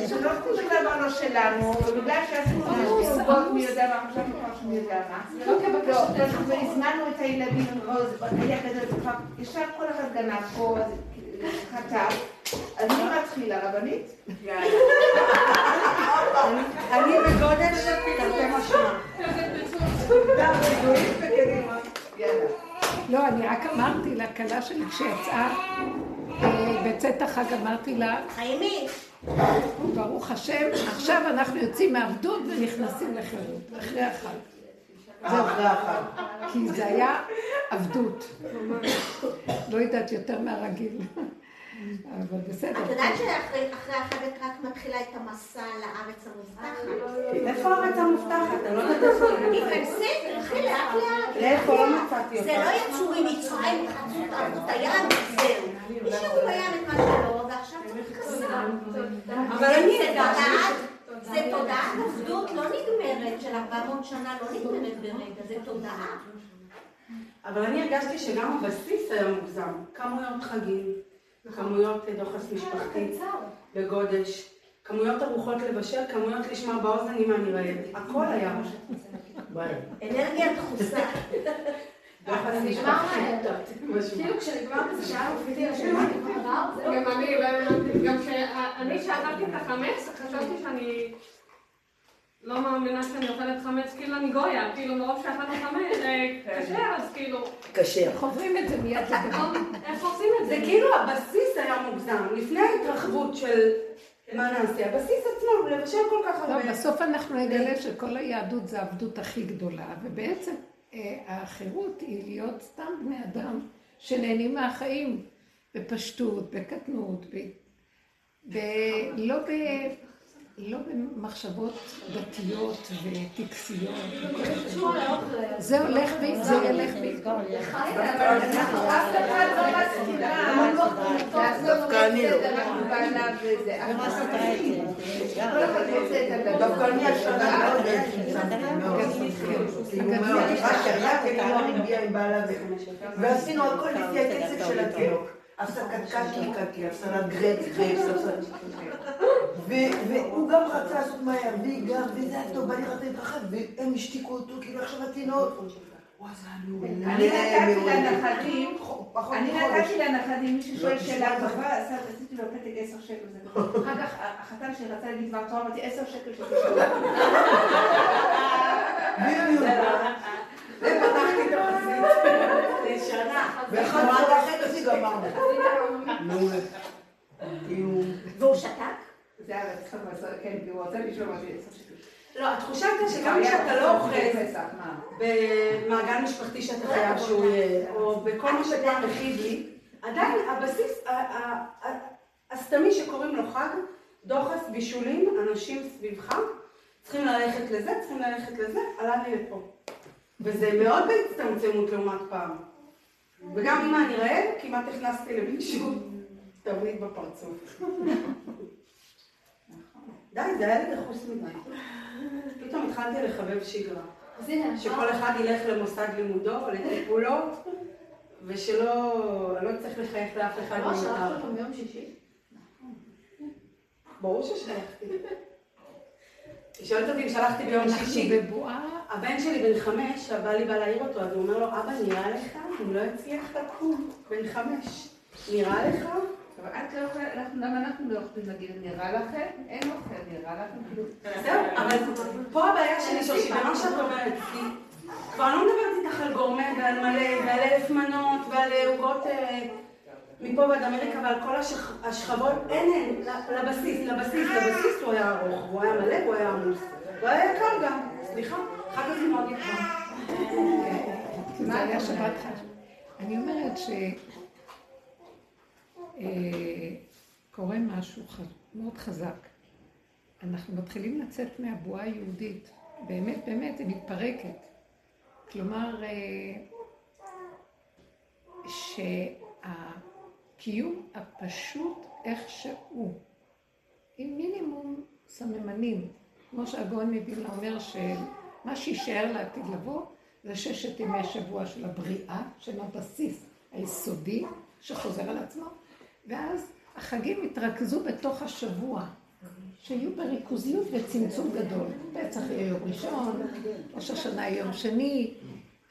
להתחייב. שלא חושבים דבר לא שלנו, ובגלל שעשינו עוגות מי יודע מה, חשבנו כבר שמי יודע מה. לא, והזמנו את הילדים, היה כזה, ישר כל אחד גנב פה, חטף. אז מי מתחיל, הרבנית? אני בגודל של תרתי משמע. לא, אני רק אמרתי לכלה שלי כשיצאה אה, בצאת החג, אמרתי לה, חיימי. ברוך השם, עכשיו אנחנו יוצאים מעבדות ונכנסים לחירות, אחרי החג. זהו, אחרי החג. כי זה היה עבדות. לא יודעת יותר מהרגיל. אבל בסדר. את יודעת שאחרי החג את רק מתחילה את המסע לארץ המובטחת? איפה הארץ המובטחת? אני לא יודעת איפה היא. תיכנסי, תלכי לאט לאט. לאיפה? לא מצאתי זה אותה. לא יצאו ממצרים, חצו תרבות הים, זהו. השאירו בים את מה שלא, ועכשיו. אבל אני זה תודעת, עבדות לא נגמרת, של 400 שנה לא נגמרת ברגע, זה תודעה. אבל אני הרגשתי שגם הבסיס היה מוגזם. כמויות חגים, כמויות דוחס משפחתי, בגודש, כמויות ארוחות לבשל, כמויות לשמוע באוזן אם אני רעבת. הכל היה. אנרגיה דחוסה. נשמע משפחתי. משהו. כאילו כשנגמר כזה שעה רופאתי לשם, גם אני לא גם כשאני שאכלתי את החמץ, חשבתי שאני לא מאמינה שאני אוכלת חמץ, כאילו אני גויה, כאילו מרוב שאכלתי חמץ, זה קשה, אז כאילו, כשר. עוברים את זה מיד? איך עושים את זה זה? כאילו הבסיס היה מוגזם. לפני ההתרחבות של מה נעשה, הבסיס עצמו, לבשל כל כך לא, הרבה. בסוף אנחנו נגלה שכל היהדות זה העבדות הכי גדולה, ובעצם אה, החירות היא להיות סתם בני אדם שנהנים מהחיים בפשטות, בקטנות, ב... ב... לא, ב... לא במחשבות דתיות וטקסיות. זה הולך בי, זה ילך אחד לא מסכימה. דווקא אני לא. וזה. דווקא אני השנה ועשינו הכל לפי הקצב של התינוק. הפסקת קקי קקי, הפסקת גרץ הפסקת... ו- והוא גם רצה לעשות מהר, והיא גם, וזה היה טוב, ואני רציתי להתרחב, והם השתיקו אותו, כאילו עכשיו התינוק. אני נתתי. לנכדים, אני. נתתי לנכדים, מישהו שואל לא, שאלה תשמע, טובה, עשה- עשיתי לו פתק עשר שקל. אחר כך החתן שלי רצה להגיד דבר תורה, אמרתי עשר שקל שזה בדיוק. ופתחתי את החזית. ואחד וחצי גמרנו. מעולה. כאילו... והוא שתק? זה היה מהסרט, כן, כי הוא רצה לשאול שקל. לא, התחושה הייתה שגם כשאתה לא מה? במעגל משפחתי שאתה חייב שהוא יהיה, או בכל מה שאתה מכיד לי, עדיין הבסיס הסתמי שקוראים לו חג, דוחס, בישולים, אנשים סביבך, צריכים ללכת לזה, צריכים ללכת לזה, עלה לי לפה. וזה מאוד בהצטמצמות לעומת פעם. וגם אם אני רעב, כמעט הכנסתי למישהו תבנית בפרצוף. די, זה היה לי דחוס מדי. פתאום התחלתי לחבב שגרה. שכל אחד ילך למוסד לימודו או לטיפולו, ושלא לא צריך לחייך לאף אחד לא, שלחת. אותו ביום שישי? ברור ששלחתי. היא שואלת אותי אם שלחתי ביום אנחנו שישי. בבועה, הבן שלי בן חמש, הבא לי בא להעיר אותו, אז הוא אומר לו, אבא, נראה לך? אני לא אצליח לקום. בן חמש. נראה לך? אבל את לא יכולה, אנחנו- למה אנחנו לא יכולים להגיד, נראה לכם? אין אוכל, נראה לכם? זהו, אבל פה הבעיה שלי, שושי, במה שאת אומרת, כי כבר לא מדברת איתך על גורמה ועל מלא ועל אלף מנות ועל אה, עוגות אה, מפה ועד אמריקה ועל כל השכ- השכבות, אין, אין, לבסיס, לבסיס, לבסיס הוא היה ארוך, הוא היה מלא, הוא היה עמוס. הוא היה יקר גם, סליחה, חג הזה מאוד יקר. זה היה שבת חג. אני אומרת ש... אה, קורה משהו מאוד חזק. אנחנו מתחילים לצאת מהבועה היהודית. באמת, באמת, היא מתפרקת. כלומר, אה, שהקיום הפשוט איך שהוא, עם מינימום סממנים, כמו שהגאון מווילנה אומר שמה שיישאר לעתיד לבוא זה ששת ימי שבוע של הבריאה, שהם הבסיס היסודי שחוזר על עצמו, ואז החגים יתרכזו בתוך השבוע, שיהיו בריכוזיות וצמצום גדול. פצח יהיה יום ראשון, ראש השנה יום שני,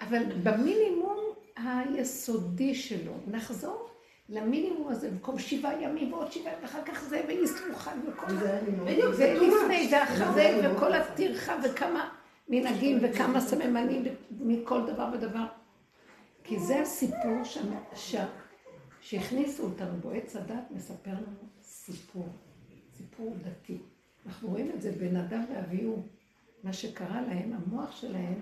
אבל במינימום היסודי שלו. נחזור למינימום הזה, במקום שבעה ימים ועוד שבעה, ואחר כך זה, ואיסרו חג וכל זה. בדיוק, זה ולפני ואחרי, וכל הטרחה, וכמה מנהגים, וכמה סממנים מכל דבר ודבר. כי זה הסיפור. שהכניסו אותנו בו. עץ הדת מספר לנו סיפור, סיפור דתי. אנחנו רואים את זה בין אדם ואביהו. מה שקרה להם, המוח שלהם,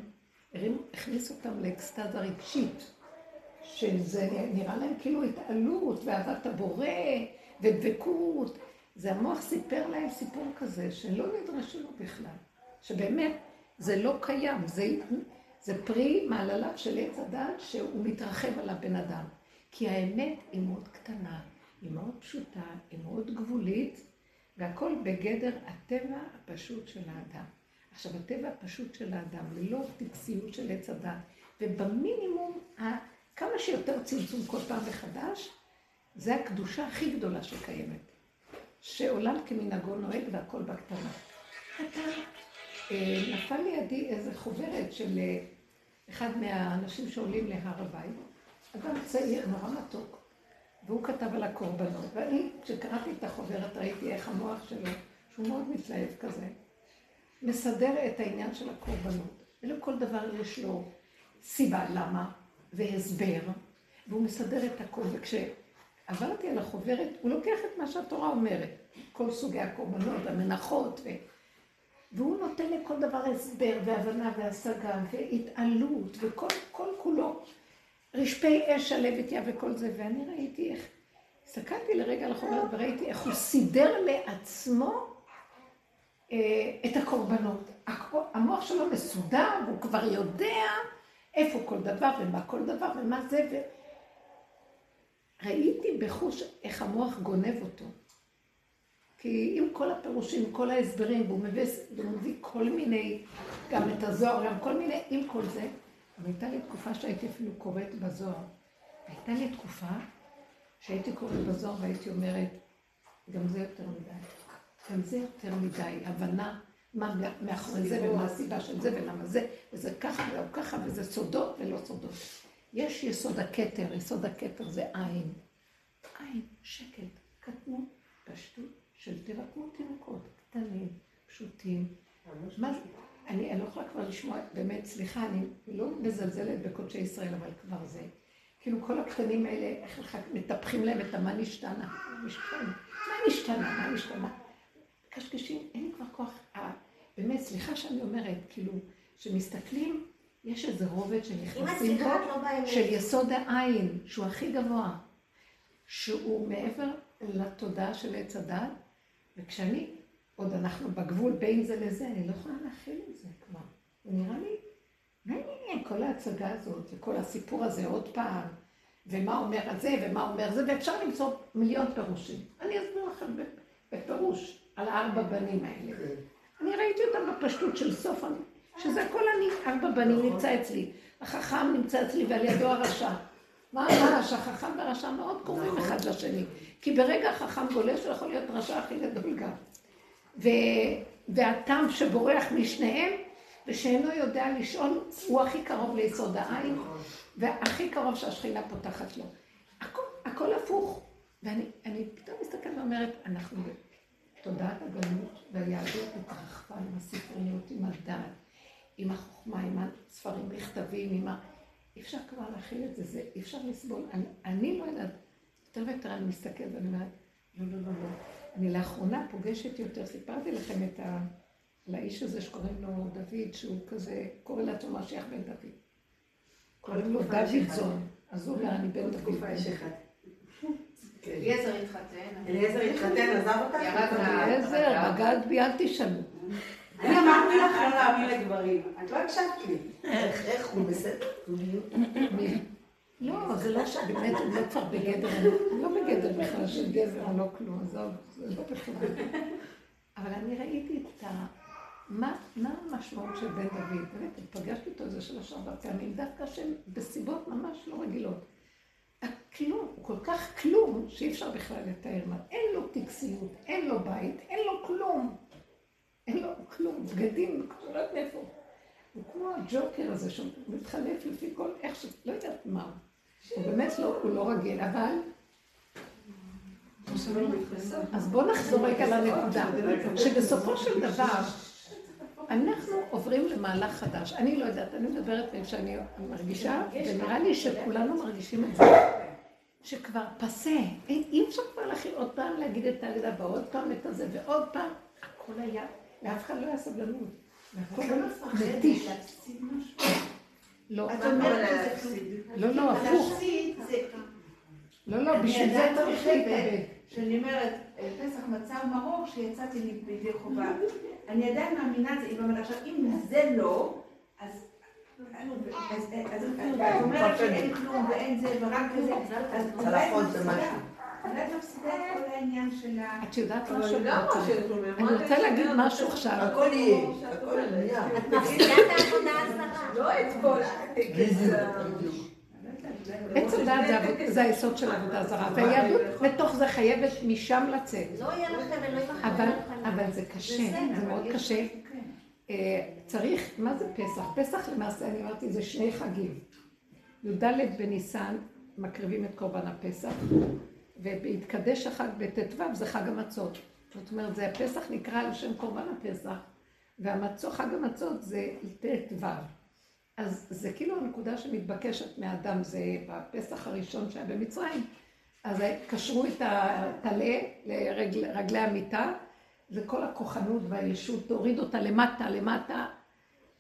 הכניס אותם לאקסטזה רגשית. שזה נראה להם כאילו התעלות ואהבת הבורא ודבקות. זה המוח סיפר להם סיפור כזה שלא נדרשו לו בכלל. שבאמת זה לא קיים, זה, זה פרי מעלליו של עץ הדת שהוא מתרחב על הבן אדם. כי האמת היא מאוד קטנה, היא מאוד פשוטה, היא מאוד גבולית, והכל בגדר הטבע הפשוט של האדם. עכשיו, הטבע הפשוט של האדם, ללא טקסיות של עץ הדת, ובמינימום, כמה שיותר צמצום כל פעם מחדש, זה הקדושה הכי גדולה שקיימת. שעולם כמנהגו נוהג והכל בקטנה. אתה, אה, נפל לידי איזה חוברת של אה, אחד מהאנשים שעולים להר הבית, אדם צעיר, נורא מתוק, והוא כתב על הקורבנות, ואני, כשקראתי את החוברת, ראיתי איך המוח שלו, שהוא מאוד מתלהב כזה, מסדר את העניין של הקורבנות. ולכל דבר יש לו סיבה למה, והסבר, והוא מסדר את הכל. וכשעברתי על החוברת, הוא לוקח את מה שהתורה אומרת, כל סוגי הקורבנות, המנחות, ו... והוא נותן לכל דבר הסבר והבנה והשגה והתעלות וכל כל כולו רשפי אש הלב יא וכל זה, ואני ראיתי איך, הסתכלתי לרגע על החוברת וראיתי איך הוא סידר לעצמו אה, את הקורבנות. המוח שלו מסודר, והוא כבר יודע איפה כל דבר ומה כל דבר ומה זה, ו... ראיתי בחוש איך המוח גונב אותו. כי עם כל הפירושים, כל ההסברים, והוא מביא, והוא מביא כל מיני, גם את הזוהר, גם כל מיני, עם כל זה, אבל הייתה לי תקופה שהייתי אפילו קוראת בזוהר. הייתה לי תקופה שהייתי קוראת בזוהר והייתי אומרת, גם זה יותר מדי. גם זה יותר מדי, הבנה מה מאחורי זה ומה הסיבה של זה ולמה זה, וזה ככה ולא ככה, וזה סודות ולא סודות. יש יסוד הכתר, יסוד הכתר זה עין. עין, שקט, קטנות, פשטות של טבע כמו תינוקות, קטנים, פשוטים. מה זה? אני, לא יכולה כבר לשמוע, באמת, סליחה, אני לא מזלזלת בקודשי ישראל, אבל כבר זה. כאילו כל הקטנים האלה, איך מטפחים להם את המה נשתנה. מה נשתנה? מה נשתנה? קשקשים, אין לי כבר כוח. באמת, סליחה שאני אומרת, כאילו, כשמסתכלים, יש איזה רובד שנכנסים בו, לא של יסוד העין, שהוא הכי גבוה, שהוא מעבר לתודעה של עץ הדת, וכשאני עוד אנחנו בגבול בין זה לזה, אני לא יכולה להכיל את זה כבר. זה נראה לי, מה כל ההצגה הזאת, וכל הסיפור הזה עוד פעם, ומה אומר על זה, ומה אומר זה, ואפשר למצוא מיליון פירושים. אני אסביר לכם בפירוש על הארבע בנים האלה. אני ראיתי אותם בפשטות של סוף, שזה הכל אני, ארבע בנים נכון. נמצא אצלי. החכם נמצא אצלי ועל ידו הרשע. מה הרשע? חכם ורשע מאוד קרובים נכון. אחד לשני. כי ברגע החכם גולש הוא יכול להיות רשע הכי גדול גם. ו... והטעם שבורח משניהם, ושאינו יודע לשאול, הוא הכי קרוב ליסוד העין, והכי קרוב שהשכינה פותחת לו. הכל, הכל הפוך. ואני פתאום מסתכלת ואומרת, אנחנו בתודעת הגלות והיהדות התרחבה עם הספריות, עם הדעת, עם החוכמה, עם הספרים מכתבים, עם ה... אי אפשר כבר להכיל את זה, זה אי אפשר לסבול. אני, אני לא יודעת, יותר ויותר אני מסתכלת ואני אומרת, לא, לא, לא, לא. אני לאחרונה פוגשת יותר, סיפרתי לכם את ה... לאיש הזה שקוראים לו דוד, שהוא כזה, קורא לעצמו משיח בן דוד. קוראים לו דוידזון, אז הוא אומר, אני בן דוד. אליעזר התחתן. אליעזר התחתן, עזב אותך? אליעזר, בגד בי, אל תשאלו. אני אמרתי לך לא להאמין לגברים. את לא הקשבת לי. איך הוא בסדר? לא, זה לא שבאמת הוא לא כבר בגדר, לא בגדר בכלל של גזר או לא כלום, עזוב, זה לא בכלל. אבל אני ראיתי את ה... מה, המשמעות של בן דוד? באמת, פגשתי אותו איזה שלוש ארבע פעמים, דווקא שהם בסיבות ממש לא רגילות. הכלום, הוא כל כך כלום, שאי אפשר בכלל לתאר מה. אין לו טקסיות, אין לו בית, אין לו כלום. כלום, בגדים, לא יודעת מאיפה. הוא כמו הג'וקר הזה שהוא מתחלף לפי כל, איך ש... לא יודעת מה הוא. הוא באמת לא, הוא לא רגיל, אבל... אז בואו נחזור רגע לנקודה, שבסופו של דבר, אנחנו עוברים למהלך חדש. אני לא יודעת, אני מדברת שאני מרגישה, ונראה לי שכולנו מרגישים את זה, שכבר פסה, אי אפשר כבר להכין עוד פעם להגיד את ההגדה, ועוד פעם את הזה, ועוד פעם, הכל היה, לאף אחד לא היה סבלנות. והכל מתיש. לא, את אומרת לא, לא, הפוך. לא, לא, בשביל זה צריך להתאבד. שאני אומרת, פסח מצב מרור שיצאתי בידי חובה. אני עדיין מאמינה את זה, היא אומרת עכשיו, אם זה לא, אז... אז את אומרת שאין כלום ואין זה ורק זה, אז צלחות זה משהו. אולי את מפסידה את כל העניין של ה... את יודעת משהו? אני רוצה להגיד משהו עכשיו. הכל יהיה, הכל נהיה. את מפסידה את העבודה הזרה. לא את כל. עץ הדעת זה היסוד של עבודה זרה, והיהדות בתוך זה חייבת משם לצאת. לא יהיה לכם אלוהים אחר. אבל, זה קשה, זה מאוד קשה. אה, צריך, מה זה פסח? פסח למעשה, אני אמרתי, זה שני חגים. י"ד בניסן מקריבים את קורבן הפסח, ובהתקדש החג בט"ו זה חג המצות. זאת אומרת, זה הפסח נקרא על שם קורבן הפסח, והמצות, חג המצות זה ט"ו. אז זה כאילו הנקודה שמתבקשת מהאדם, זה בפסח הראשון שהיה במצרים. אז קשרו את הטלה לרגלי המיטה, וכל הכוחנות והישות, תוריד אותה למטה, למטה,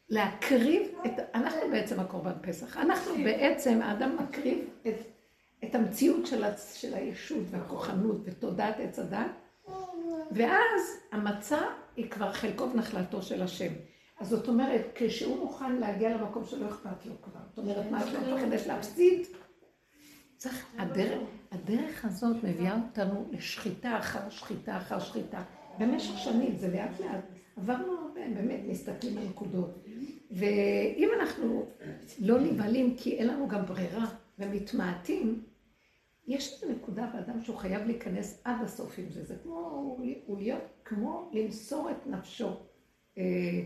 להקריב את... אנחנו בעצם הקורבן פסח. אנחנו בעצם, האדם מקריב את, את המציאות של, של הישות והכוחנות ותודעת עץ הדת, ואז המצה היא כבר חלקו ונחלתו של השם. אז זאת אומרת, כשהוא מוכן להגיע למקום שלא אכפת לו כבר, זאת אומרת, מה, את לא מפחדת להפסיד? צריך, הדרך, הדרך הזאת מביאה אותנו לשחיטה אחר שחיטה אחר שחיטה. במשך שנים, זה לאט לאט. עברנו הרבה, באמת, מסתכלים על נקודות. ואם אנחנו לא נבהלים כי אין לנו גם ברירה ומתמעטים, יש איזו נקודה באדם שהוא חייב להיכנס עד הסוף עם זה. זה כמו, הוא להיות, כמו למסור את נפשו. אה,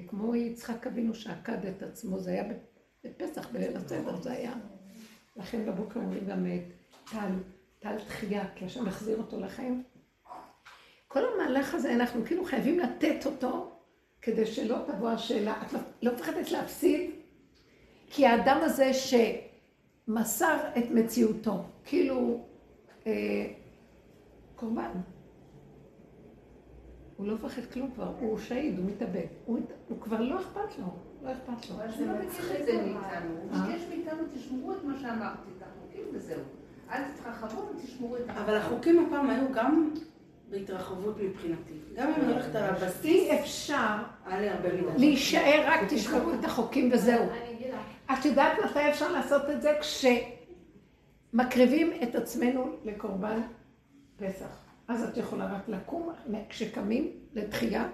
כמו יצחק אבינו שעקד את עצמו, זה היה בפסח, בליל הסדר, זה היה. לכן בבוקר אומרים גם את טל, טל תחייה, כי השם החזיר אותו לחיים. כל המהלך הזה, אנחנו כאילו חייבים לתת אותו, כדי שלא תבוא השאלה, את לא- לא מפחדת להפסיד? כי האדם הזה שמסר את מציאותו, כאילו אה, קורבן. הוא לא מפחד כלום כבר, הוא שהיד, הוא מתאבד. הוא, הוא כבר לא אכפת לו, לא אכפת לו. אבל זה מצחיק את זה מאיתנו. הוא ביקש מאיתנו, תשמרו את מה שאמרתי, את החוקים וזהו. אל תתרחבו ותשמרו את החוקים. אבל החוקים הפעם היו גם בהתרחבות מבחינתי. גם אם אני הולכת על הבסיס, אי אפשר. להישאר רק תשמרו את החוקים וזהו. את יודעת מתי אפשר לעשות את זה? כשמקריבים את עצמנו לקורבן פסח. אז את יכולה רק לקום, כשקמים לתחייה,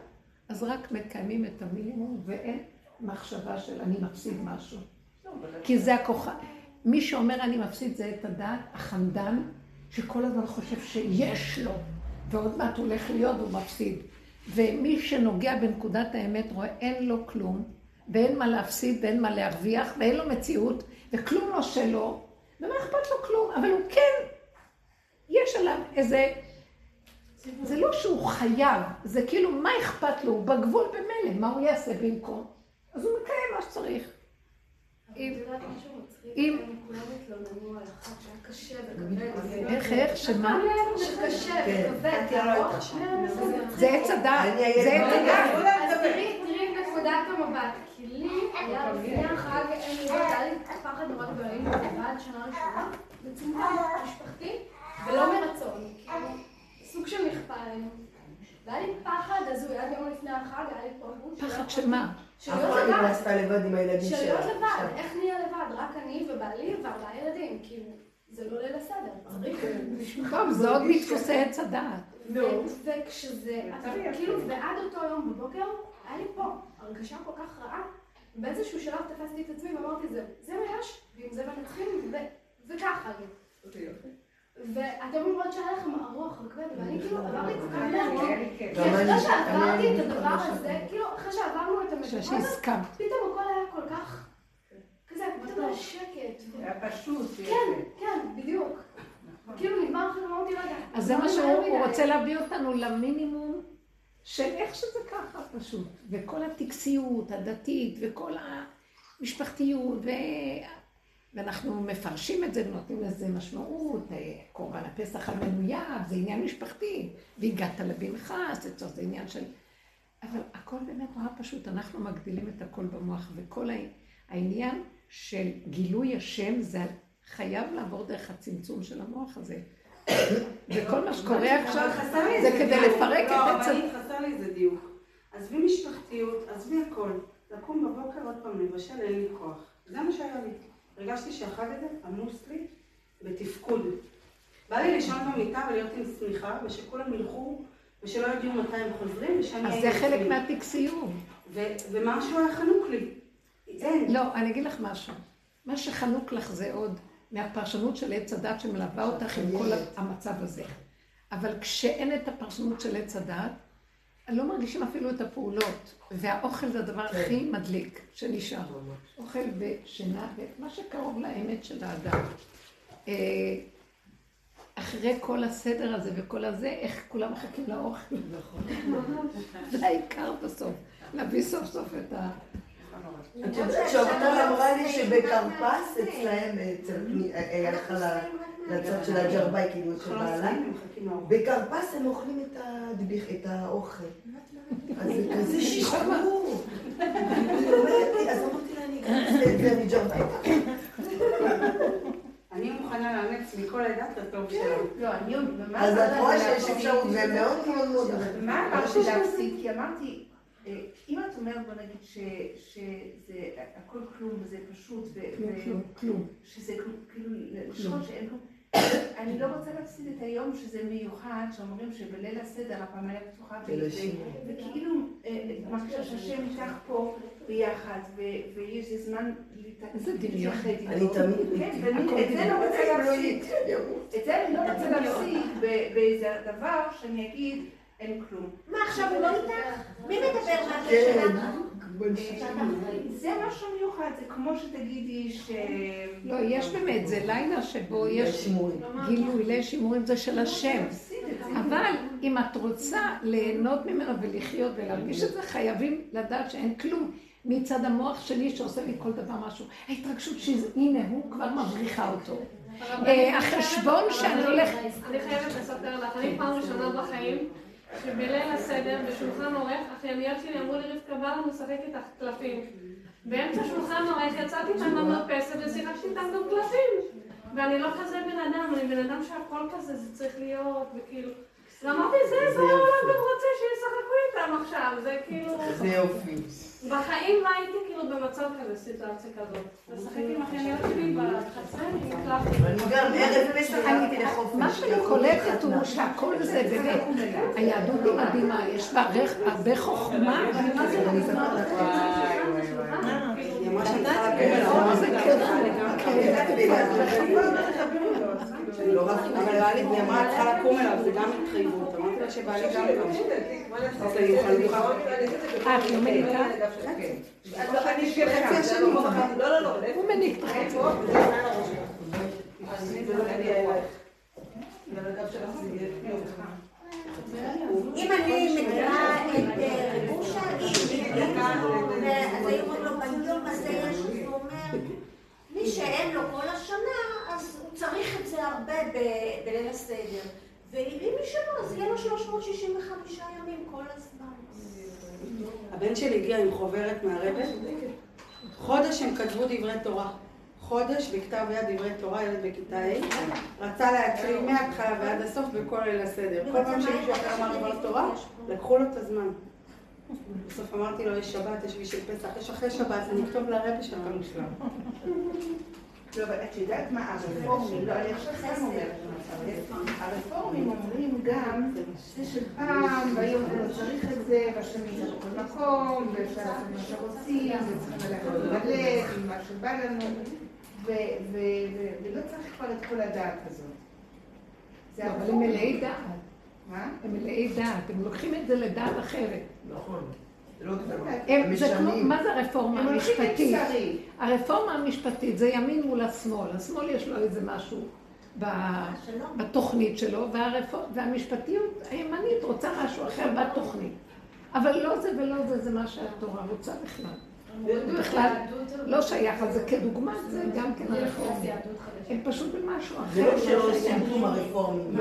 אז רק מקיימים את המינימום ואין מחשבה של אני מפסיד משהו. כי זה הכוחה. מי שאומר אני מפסיד זה את הדעת החמדן, שכל הזמן חושב שיש לו, ועוד מעט הוא הולך להיות והוא מפסיד. ומי שנוגע בנקודת האמת רואה אין לו כלום, ואין מה להפסיד ואין מה להרוויח, ואין לו מציאות, וכלום לא שלו, ומה אכפת לו כלום, אבל הוא כן, יש עליו איזה... זה לא שהוא חייב, זה כאילו מה אכפת לו, הוא בגבול במילא, מה הוא יעשה במקום? אז הוא מקיים מה שצריך. אם-? אם- כולם התלוננו על אחד שהיה קשה וכבד. איך, איך, שמה? שקשה כן. וכבד. את לא. זה עץ הדעת, זה עץ הדעת. אז תראי, נקודת המבט. כי לי היה לפני החג, היה לי פחד נורא גדול, היינו שנה ראשונה, בצמצום משפחתי, ולא מרצון. כאילו, סוג של נכפה עלינו. והיה לי פחד הזוי, עד יום לפני החג היה לי פחד. פחד של מה? אף של אחד להיות לא לבד. עשתה לבד עם הילדים של שלה. להיות לבד, עכשיו. איך נהיה לבד? רק אני ובעלי וארבעה ילדים, כאילו, זה לא ליל הסדר, צריך... טוב, זה עוד מדפוסי עץ הדעת. ו- וכשזה, כאילו, ועד אותו יום בבוקר, היה לי פה הרגשה כל כך רעה. באיזשהו שלב תפסתי את עצמי ואמרתי, זהו, זה מה יש, ועם זה מנצחים, וככה לי. ואתם אומרות שהיה לכם ארוך וכבד, ואני כאילו, עבר לי כל כך מהר, אחרי שעברתי את הדבר הזה, כאילו, אחרי שעברתי חושבת שהסכמת. פתאום הכל היה כל כך... כזה, פתאום היה שקט. היה פשוט. כן, כן, בדיוק. כאילו נגמר עכשיו, אמרתי, רגע. אז זה מה שהוא. רוצה להביא אותנו למינימום של איך שזה ככה פשוט. וכל הטקסיות הדתית וכל המשפחתיות. ואנחנו מפרשים את זה ונותנים לזה משמעות, אה, קורבן הפסח על מנוייו, זה עניין משפחתי, והגעת לבנך, זה זה עניין של... אבל הכל באמת נורא פשוט, אנחנו מגדילים את הכל במוח, וכל העניין של גילוי השם זה חייב לעבור דרך הצמצום של המוח הזה. וכל מה שקורה עכשיו אבל זה כדי. לפרק לא, את אבל הצ... אני חסר לי איזה דיוק. עזבי משפחתיות, עזבי הכל. לקום בבוקר עוד פעם לבשל, אין לי כוח. זה מה שהיה לי. הרגשתי שהחג הזה עמוס לי בתפקוד. בא לי לישון במיטה ולהיות עם שמיכה, ושכולם ילכו, ושלא יודיעו מתי הם חוזרים, ושאני אז זה חלק. מהטקסיות. ו- ומשהו היה חנוק לי. אין. לא, אני אגיד לך משהו. מה שחנוק לך זה עוד מהפרשנות של עץ הדת שמלווה אותך עם כל המצב הזה. אבל כשאין את הפרשנות של עץ הדת, לא מרגישים אפילו את הפעולות. והאוכל זה הדבר הכי מדליק שנשאר. אוכל ושינה, ומה שקרוב לאמת של האדם. אה, אחרי כל הסדר הזה וכל הזה, איך כולם מחכים לאוכל. זה העיקר בסוף. להביא סוף סוף את ה... את יודעת שאורטל אמרה לי שבכרפס אצלהם, אצל פני- היא הלכה ל- לצד של הג'רבאי, כאילו, של בעלה. בכרפס הם אוכלים את האוכל. אז זה כזה שחרור. אז אמרתי לה, אני אכנס את זה מג'רבאי. אני מוכנה לאמץ מכל עדה את הטוב שלנו. לא, אני ממש... אז את רואה שיש. אפשרות, והם מאוד מאוד מאוד... מה אמרתי להפסיק? כי אמרתי, אה, אם את אומרת, בוא נגיד, ש- שזה הכל כלום וזה פשוט. שזה כלום, כאילו, לשחוט שאין כלום. אני לא רוצה להפסיד את היום שזה מיוחד, שאומרים שבליל הסדר הפעמיה פתוחה, השימור. וכאילו אה, מרגישה שהשם איתך פה ביחד, ויש לי זמן להת- איזה דמיון. להתייחד איתו. אני תמיד... כן, ואני את זה לא רוצה להפסיק. את זה אני לא רוצה להפסיק ב- באיזה דבר שאני אגיד, אין כלום. מה עכשיו הוא לא איתך? מי מדבר מהפה כן. שלך? זה משהו מיוחד, זה כמו שתגידי ש... לא, יש באמת, זה לילה שבו יש שימורים. גילוי, ליל שימורים זה של השם. אבל אם את רוצה ליהנות ממנו ולחיות ולהרגיש את זה, חייבים לדעת שאין כלום מצד המוח שלי שעושה לי כל דבר משהו. ההתרגשות שהנה, הוא כבר מבריחה אותו. אה, החשבון שאני הולכת... אני חייבת לספר לך, אני פעם ראשונה בחיים, שבליל הסדר, בשולחן עורך, אחייניות שלי אמרו לי, רבקה, בא לנו לשחק איתך קלפים. באמצע שולחן עורך יצאתי איתם במרפסת ושיחקתי איתם גם קלפים. ואני לא כזה בן אדם, אני בן אדם שהכל כזה, זה צריך להיות, וכאילו... ואמרתי, זה, זה העולם גם רוצה שישחקו איתם עכשיו, זה כאילו... זה יופי. בחיים לא הייתי כאילו במצב כזה, סיטואציה כזאת. לשחק עם אחייניות שלי בחצר לחופש. מה שאני קולטת הוא שהכל זה באמת, היהדות היא מדהימה, יש בה הרבה חוכמה, היא אמרה שאני צריכה כיף. לא רק אבל בעלי, היא אמרה, צריכה לקום אליו, זה גם התחייבות. אמרתי לה שבעלי גם קם. אז היא יוכל לבחור. אה, את לא מניקה? חצי השני לא, לא, לא. הוא מניק את החצי. אם אני מכירה את אה, רבושה, אז היו אומרים לו, ביום הזה יש, הוא מי שאין לו כל השנה, אז הוא צריך את זה הרבה בליל הסדר. ואם מי שלא, אז יהיה לו 365 ימים כל הזמן. הבן שלי הגיע עם חוברת מהרבה. חודש הם כתבו דברי תורה. חודש בכתב יד דברי תורה, ילד בכיתה ה', רצה להקריא מההתחלה ועד הסוף בכל ליל הסדר. כל פעם שמישהו אחר אמר דבר תורה, לקחו לו את הזמן. בסוף אמרתי לו, יש שבת, יש בשביל פסח, יש אחרי שבת, אני אכתוב לרבי מושלם. לא, אבל את יודעת מה הרפורמים, לא, אני עכשיו סתם אומרת. הרפורמים אומרים גם זה שפעם אומרים לא צריך את זה, והשם נמצא בכל מקום, ואפשר לעשות מה שרוצים, וצריכים ללכת לבלך, מה שבא לנו, ולא צריך כבר את כל הדעת הזאת. זה אבל הם. מלאי דעת. מה? הם מלאי דעת, הם לוקחים את זה לדעת אחרת. נכון. זה לא זה. כמו, מה זה הרפורמה המשפטית? הרפורמה המשפטית זה ימין מול השמאל. השמאל יש לו איזה משהו. בתוכנית שלו. והמשפטיות הימנית רוצה משהו אחר בתוכנית. אבל לא זה ולא זה, זה מה שהתורה רוצה בכלל. בכלל לא שייך, אז זה כדוגמה, זה גם כן הרפורמה. הם פשוט במשהו זה אחר. לא שלא. עושים כלום הרפורמים.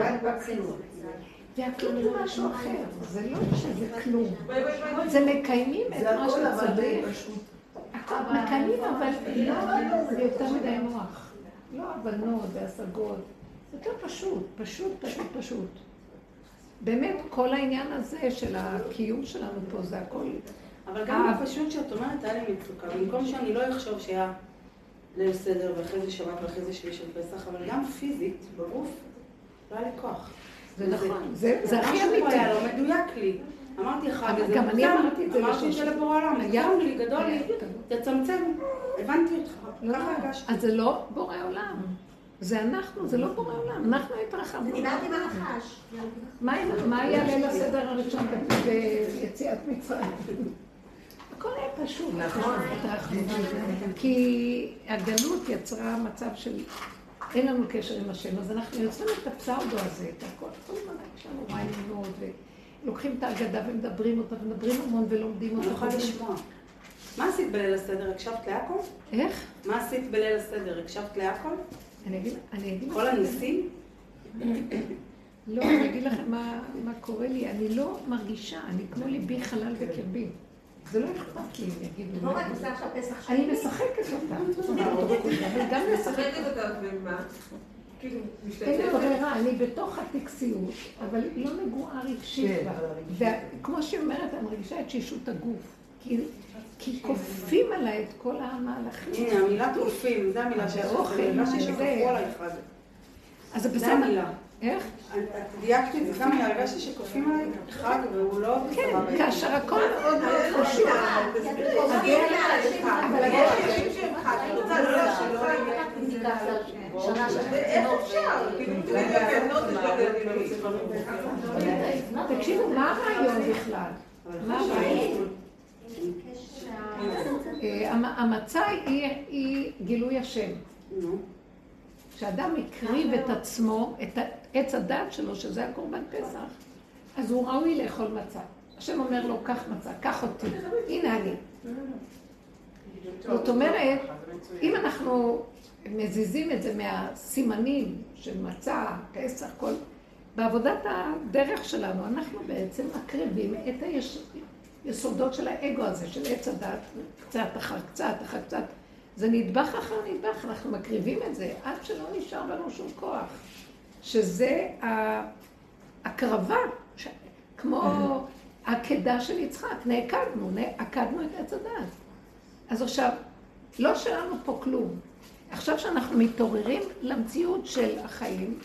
והכלום זה משהו אחר, זה לא שזה כלום. זה מקיימים את זה מה שצריך. מקיימים, אבל לא, זה יותר מדי מוח. לא הבנות והשגות. זה יותר פשוט, פשוט, פשוט, פשוט. באמת, כל העניין הזה של הקיום שלנו פה, זה הכל... אבל גם. הפשוט שאת אומרת, היה לי מצוקה. במקום שאני לא אחשוב שהיה ליל סדר, ואחרי זה שבת, ואחרי זה שביעי של פסח, אבל גם פיזית, בגוף, לא היה לי כוח. זה נכון, זה זה הכי פה היה אמיתי. לא מדויק לי. אמרתי איזה גם אני אמרתי את זה אמרתי את. זה לבורא עולם, לי, גדול לי, היה- תצמצם. הבנתי אותך, לא. אז זה לא בורא עולם. זה אנחנו, זה לא בורא עולם. אנחנו התרחבנו. דיברתי עם הנחש. מה היה ליל הסדר הראשון ביציאת מצרים? הכל היה פשוט. נכון. כי הגלות יצרה מצב של אין לנו קשר עם השם, אז אנחנו יוצרים את הפסאודו הזה, את הכל. כל הזמן יש לנו רעיונות, ולוקחים את ההגדה ומדברים אותה, ומדברים המון ולומדים אני אותה. יכולה לשמוע. מה עשית בליל הסדר? הקשבת להכל? איך? מה עשית בליל הסדר? הקשבת להכל? אני אגיד, אני אגיד כל הניסים? לא, אני אגיד לכם מה קורה לי. אני לא מרגישה, אני כמו ליבי חלל בקרבי. זה לא אכפת לי אם יגידו. לא מה רק. עושה עכשיו פסח אני שני. משחקת אותה. אבל גם לשחק. כאילו, אין לי ברירה, אני בתוך הטקסיות, אבל לא נגועה רגשית כן. וכמו שהיא אומרת, אני מרגישה את תשישות הגוף. כי, כופים עליי את כל המהלכים. הנה, המילה טורפים, זו המילה שיש לך. האוכל, הרגשתי זה- שכפו עלייך. אז זה בסדר. איך? את דייקת את זה, המילה, הרגשתי שכופים עליי חג והוא לא כן. כאשר הכל מאוד מאוד פשוט. תקשיבו, מה הרעיון בכלל? מה הרעיון? אה, המ- המצה היא- גילוי השם. כשאדם הקריב את עצמו, עץ הדת שלו, שזה הקורבן פסח, אז הוא ראוי לאכול מצה. השם אומר לו, קח מצה, קח אותי, הנה אני. זאת אומרת, אם אנחנו מזיזים את זה מהסימנים של מצה, פסח, כל... בעבודת הדרך שלנו, אנחנו בעצם מקריבים את היסודות של האגו הזה, של עץ הדת, קצת אחר קצת אחר קצת. זה נדבך אחר נדבך, אנחנו מקריבים את זה עד שלא נשאר לנו שום כוח. שזה ההקרבה, ש... כמו העקדה של יצחק, נעקדנו, עקדנו את עץ הדת. אז עכשיו, לא שלנו פה כלום. עכשיו שאנחנו מתעוררים למציאות של החיים,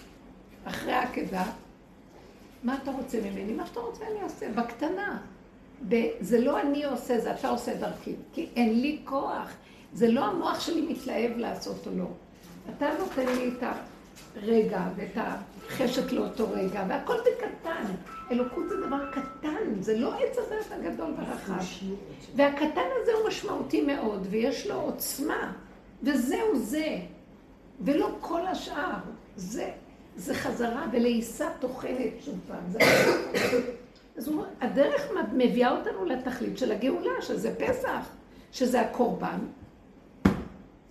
אחרי העקדה, מה אתה רוצה ממני? מה שאתה רוצה אני אעשה, בקטנה. זה לא אני עושה, זה אתה עושה דרכי. כי אין לי כוח. זה לא המוח שלי מתלהב לעשות או לא. אתה נותן לי את הרגע ואת החשק לאותו רגע, והכל בקטן. אלוקות זה דבר קטן, זה לא עץ הדת הגדול והרחב. והקטן הזה הוא משמעותי מאוד, ויש לו עוצמה, וזהו זה, ולא כל השאר. זה, זה חזרה ולעיסה טוחנת שוב פעם. זה... אז הוא, הדרך מביאה אותנו לתכלית של הגאולה, שזה פסח, שזה הקורבן,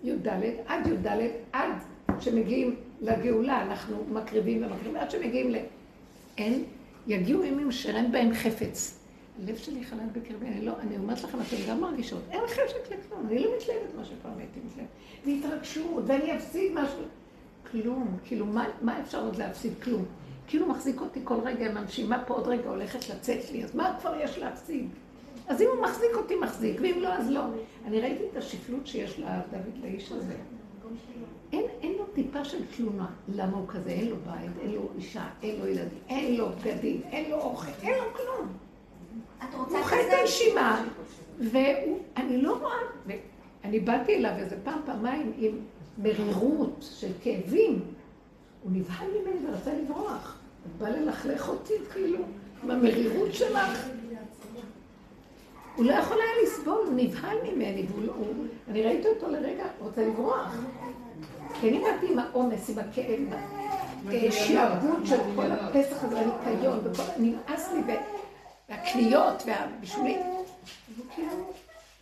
י"ד, עד י"ד, עד שמגיעים לגאולה, אנחנו מקריבים ומקריבים, עד שמגיעים ל... אין, יגיעו ימים שאין בהם חפץ. הלב שלי חלל בקרבי, אני לא, אני אומרת לכם, אתם גם מרגישות, אין חשק לכלום, אני לא מתלהבת מה שפעם הייתי מתלהבת. והתרגשות, ואני אפסיד משהו. כלום, כאילו, מה, מה אפשר עוד להפסיד? כלום. כאילו מחזיק אותי כל רגע עם הנשימה פה עוד רגע הולכת לצאת לי, אז מה כבר יש להפסיד? אז אם הוא מחזיק אותי, מחזיק, ואם לא, אז לא. אני ראיתי את השפלות שיש לדוד לאיש הזה. אין, אין לו טיפה של תלונה. למה הוא כזה? אין לו בית, אין לו אישה, אין לו ילדים, אין לו בגדים, אין לו אוכל, אין לו כלום. את רוצה הוא חי את? הנשימה, ואני לא רואה, אני באתי אליו איזה פעם, פעמיים עם מרירות של כאבים. הוא נבהל ממני ורצה לברוח. הוא בא ללכלך אותי, כאילו, עם המרירות שלך. הוא לא יכול היה לסבול, הוא נבהל ממני, והוא לא... אני ראיתי אותו לרגע, רוצה לברוח. כי אני באתי עם העומס, עם הכאב, שעבוד של כל הפסח הזה, הניקיון. נמאס לי, והקניות, והבישולים. כאילו,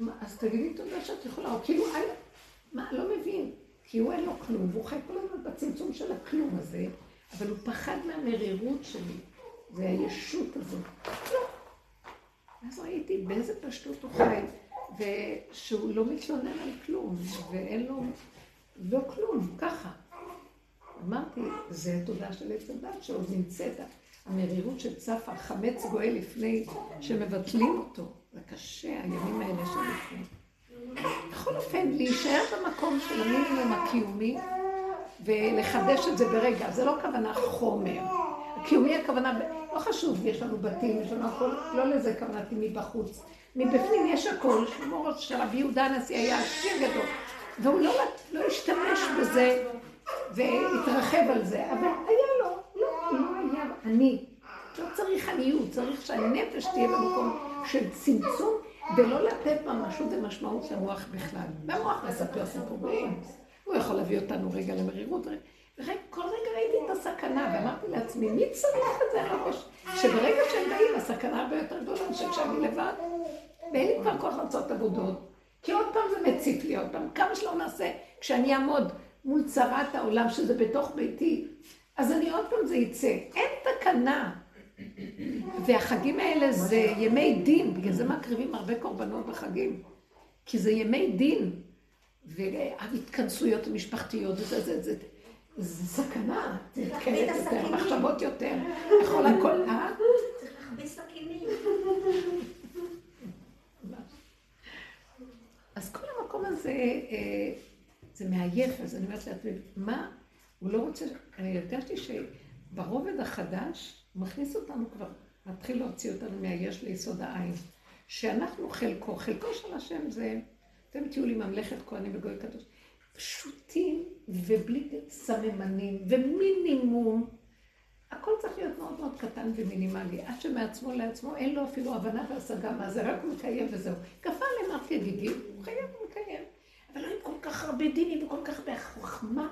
"מה, אז תגידי תודה שאת יכולה, הוא כאילו, "אל- מה, לא מבין. כי הוא אין לו כלום, והוא חי כל הזמן בצמצום של הכלום הזה, אבל הוא פחד מהמרירות שלי, והישות הזאת. לא. אז ראיתי באיזה פשטות הוא חי, ושהוא לא מתלונן על כלום, ואין לו, לא כלום, ככה. אמרתי, זה תודה של עץ הדת שעוד נמצאת, המרירות שצפה, חמץ גואל לפני שמבטלים אותו. זה קשה, הימים האלה שלפני. בכל אופן, להישאר במקום של המינימום הקיומי ולחדש את זה ברגע. זה לא כוונה חומר. הקיומי הכוונה, לא חשוב, יש לנו בתים, יש לנו הכל, לא לזה כוונתי מבחוץ. מבפנים יש הכל, כמו של רבי יהודה הנשיא היה עשיר גדול. והוא לא, לא השתמש בזה והתרחב על זה, אבל היה לו, לא, לא היה אני. לא צריך עניות, צריך שהנפש תהיה במקום של צמצום, ולא לתת ממשות ומשמעות למוח בכלל. והמוח מספר סיפורים, הוא יכול להביא אותנו רגע למרירות. ורגע, כל רגע ראיתי את הסכנה, ואמרתי לעצמי, מי צריך את זה הראש? שברגע שהם באים, הסכנה הרבה יותר גדולה מאשר כשאני לבד. ואין לי כבר כוח לעשות עבודות. כי עוד פעם זה מציף לי עוד פעם, כמה שלא נעשה, כשאני אעמוד מול צרת העולם, שזה בתוך ביתי, אז אני עוד פעם זה יצא. אין תקנה. והחגים האלה זה ימי דין, בגלל זה מקריבים הרבה קורבנות בחגים. כי זה ימי דין, וההתכנסויות המשפחתיות, זה, זה, זה, זה סכנה, זה מתקנת יותר. מחשבות יותר, יכול הכל, אה? צריך להכביד סכינים. אז כל המקום הזה, אה, זה מעייף, אז אני אומרת לעצמי, מה, הוא לא רוצה, אני הרגשתי שברובד החדש, הוא מכניס אותנו כבר, מתחיל להוציא אותנו מהיש ליסוד העין. שאנחנו חלקו, חלקו של השם זה, אתם תהיו לי ממלכת כהנים וגוי קדוש, פשוטים ובלי סממנים ומינימום. הכל צריך להיות מאוד מאוד קטן ומינימלי, עד שמעצמו לעצמו אין לו אפילו הבנה והשגה מה זה, רק מקיים וזהו. כפה למר כגיגים, הוא חייב ומקיים. אבל עם כל כך הרבה דינים וכל כך הרבה חוכמה,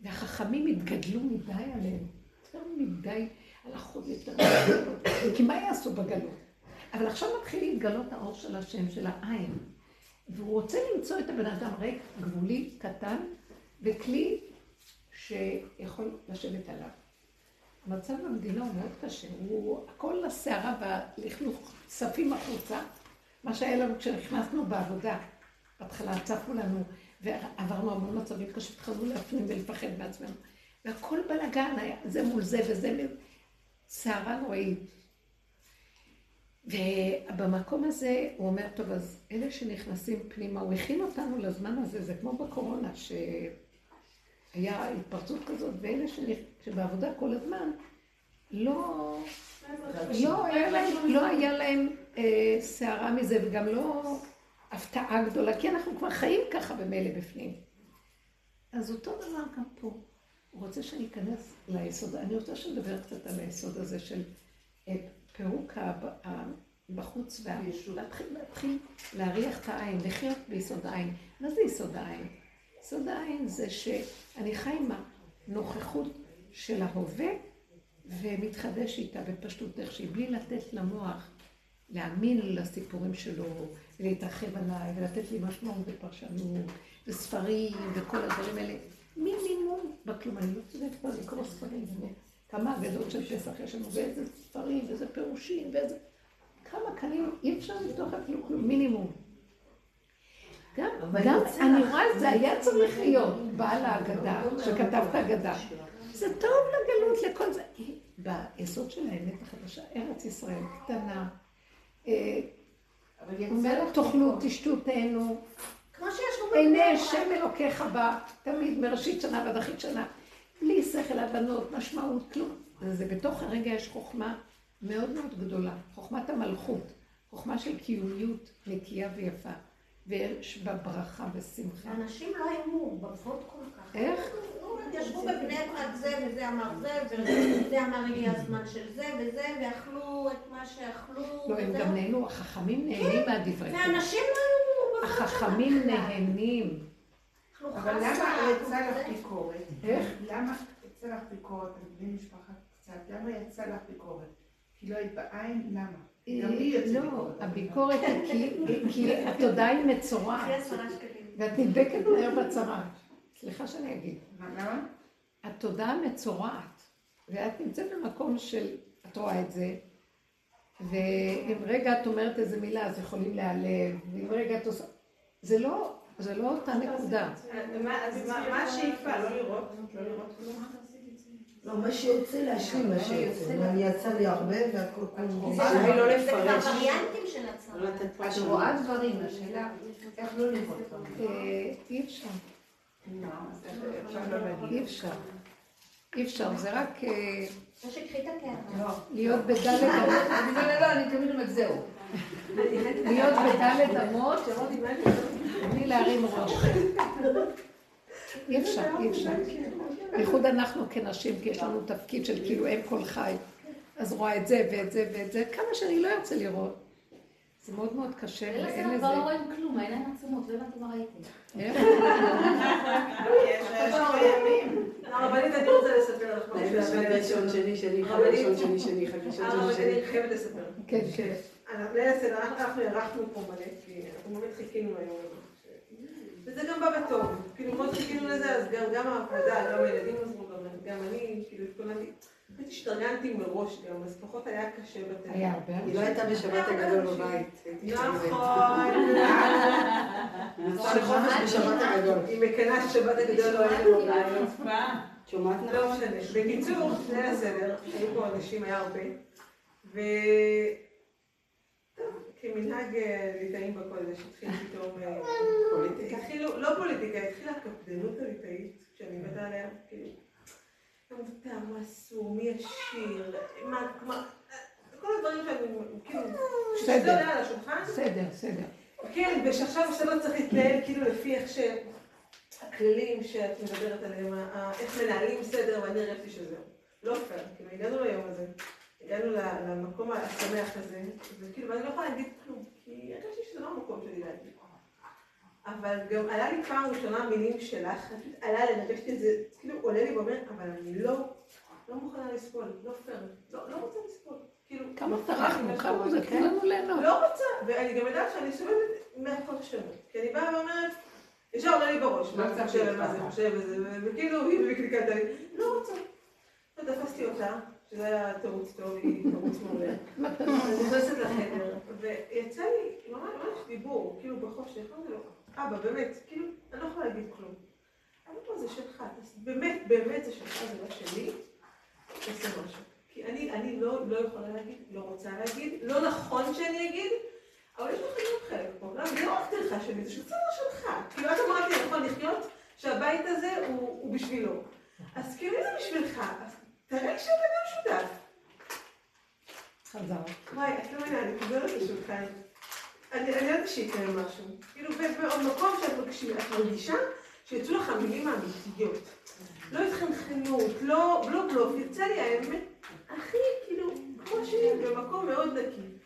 והחכמים התגדלו מדי עליהם. יותר מדי הלכות יותר מדי. כי מה יעשו בגלות? אבל עכשיו מתחיל להתגלות האור של השם, של העין. והוא רוצה למצוא את הבן אדם ריק, גבולי, קטן, וכלי שיכול לשבת עליו. המצב במדינה הוא מאוד קשה, הוא הכל לסערה והלכלוך צפים החוצה, מה שהיה לנו כשנכנסנו בעבודה. בהתחלה צפו לנו, ועברנו המון מצבים קשים, התחלנו להפנים ולפחד מעצמנו. והכל בלאגן היה, זה מול זה וזה מול... סערה נוראית. ובמקום הזה הוא אומר, טוב, אז אלה שנכנסים פנימה, הוא הכין אותנו לזמן הזה, זה כמו בקורונה, שהיה התפרצות כזאת, ואלה שנכ... שבעבודה כל הזמן, לא, לא, היה להם, לא היה להם אה, סערה מזה, וגם לא הפתעה גדולה, כי אנחנו כבר חיים ככה במילא בפנים. אז אותו דבר גם פה. הוא רוצה שאני אכנס ליסוד, אני רוצה שנדבר קצת על היסוד הזה של אה, פירוק בחוץ, להתחיל להריח את העין, לחיות ביסוד העין. מה זה יסוד העין? יסוד העין זה שאני חי עם הנוכחות של ההווה ומתחדש איתה בפשטות איך שהיא, בלי לתת למוח להאמין לסיפורים שלו, ולהתרחב עליי, ולתת לי משמעות ופרשנות, וספרים, וכל הדברים האלה. מינימום בכלום, אני לא יודעת כבר לקרוא ספרים, כמה אגדות של פסח יש לנו, ואיזה ספרים, ואיזה פירושים, ואיזה... כמה קנים, אי אפשר לפתוח אפילו כלום, מינימום. גם, גם, יוצא אני רואה את זה היה צריך להיות בעל ההגדה, שכתב את ההגדה. זה טוב לגלות לכל זה. ביסוד של האמת החדשה, ארץ ישראל קטנה. אה, אומרת, תאכלו, תשתו, תהנו. כמו שיש לנו עיני השם אלוקיך בה, תמיד מראשית שנה ועד אחרית שנה. בלי שכל הבנות, משמעות, כלום. וזה בתוך הרגע יש חוכמה מאוד מאוד גדולה. חוכמת המלכות. חוכמה של קיומיות נקייה ויפה. ויש בה ברכה ושמחה. אנשים לא האמרו, בבות כל כך. איך? לא ישבו בבני ברק זה וזה אמר זה, וזה אמר הגיע הזמן של זה וזה, ואכלו את מה שאכלו. לא, הם. גם נהנו, החכמים נהנים מהדברי תורה. ואנשים לא היו... בבית החכמים. נהנים. אבל למה יצא לך. ביקורת? איך? למה יצא לך ביקורת על בני משפחה קצת? למה יצא לך ביקורת? כי לא היית בעין? למה? לא, ביקורת. הביקורת היא כי- כי התודעה היא מצורעת. ואת נדבקת מהר בצרה. סליחה שאני אגיד. מה, למה? התודעה מצורעת, ואת נמצאת במקום של, את רואה את זה, ואם רגע את אומרת איזה מילה אז יכולים להיעלב, ואם רגע את עושה... זה לא, זה לא אותה נקודה. מה- אז מה השאיפה? לא לראות? לא לראות כלום? לא, מה שיוצא להשלים מה שיוצא. אני יצא לי הרבה והכל כמו... זה לא זה לפרש. כבר וריאנטים של הצרה. לא את. רואה דברים, השאלה איך לא לראות אה, אי אפשר, לא. אי אפשר. אי אפשר, זה רק אה, או שקחי את הקערה. להיות בדלת אמות, לא, לא, לא, אני תמיד אומרת זהו. להיות בדלת אמות, בלי להרים ראש. אי אפשר, אי אפשר. בייחוד אנחנו כנשים, כי יש לנו תפקיד של כאילו אם כל חי. אז רואה את זה ואת זה ואת זה, כמה שאני לא ארצה לראות. זה מאוד מאוד קשה, ואין הסדר לזה... כבר לא רואים כלום, העיניים עצומות, לא הבנתי מה ראיתי. איך? יש ימים. הרבנית, אני רוצה לספר לך משהו. ראשון, שני, שני, ראשון, שני, שני, ראשון, שני. אני חייבת לספר. כן, כן. אנחנו- ליל הסדר, אנחנו הארכנו פה מלא, כי אנחנו באמת חיכינו היום. וזה גם בא בטוב. כאילו, מאוד חיכינו לזה, אז גם גם העבודה, גם הילדים עזרו, גם- גם אני, כאילו, התכוננתי. באמת השתרגנתי מראש גם, אז פחות היה קשה בטבע. היה הרבה. היא לא הייתה בשבת הגדול בבית. נכון. חופש בשבת הגדול. היא מקנאה ששבת הגדול לא היינו בבית. שומעת לא נכון? משנה. בקיצור, ליל הסדר, היו פה אנשים, היה הרבה. כמנהג אה, ליטאים בקודש, התחיל פתאום... אה, פוליטיקה. התחילו, לא פוליטיקה, התחילה הקפדנות הליטאית, שאני מתה עליה, כאילו... אתה, מה אסור, מי ישיר, מה, מה... כל הדברים שאני, כאילו... שזה. עולה על השולחן, בסדר, בסדר. כן, ושעכשיו שאתה לא צריך להתנהל כאילו לפי איך ש... הכללים שאת מדברת עליהם, איך מנהלים סדר, ואני הרגשתי שזהו. לא פייר, כאילו הגענו ליום הזה, הגענו ל- למקום השמח הזה, וכאילו, ואני לא יכולה להגיד כלום, כי הרגשתי שזה לא המקום שלי להגיד. אבל גם עלה לי פעם ראשונה מילים שלך, פשוט עלה לי, הרגשתי את זה, כאילו עולה לי ואומר, אבל אני לא, לא מוכנה לסבול, לא פייר, לא, לא רוצה לסבול. כאילו, כמה לא טרחנו, פייר, כמה זה, תנו לנו ליהנות. לא רוצה, ואני גם יודעת שאני סובלת מהפרשנות. כי אני באה ואומרת, ישר עולה לי בראש, מה זה חושב, מה זה חושב, וכאילו, היא מקליקת לי, לא רוצה. לא תפסתי אותה, שזה היה תירוץ טוב, היא תירוץ מעולה. אני נכנסת לחדר, ויצא לי ממש דיבור, כאילו בחושך, אמרתי לו, אבא, באמת, כאילו, אני לא יכולה להגיד כלום. אבל פה זה שלך, באמת, באמת זה שלך, זה לא שלי, תעשה משהו. כי אני, לא, לא יכולה להגיד, לא רוצה להגיד, לא נכון שאני אגיד, אבל יש לך חלק פה. לא, אני לא רק טרחה שלי, זה בסדר שלך. כאילו, את אמרת לי, נכון לחיות, שהבית הזה הוא, בשבילו. אז כאילו, זה בשבילך, תראה שאתה גם שותף. חזר. וואי, את לא מבינה, אני חוזרת לשולחן. אני אני יודעת שיקרה משהו. כאילו, במקום שאת מרגישה, שיצאו לך המילים האמיתיות. לא התחנחנות, לא לא בלוף, יצא לי האמת, הכי, כאילו, כמו שהיא, במקום מאוד נקי.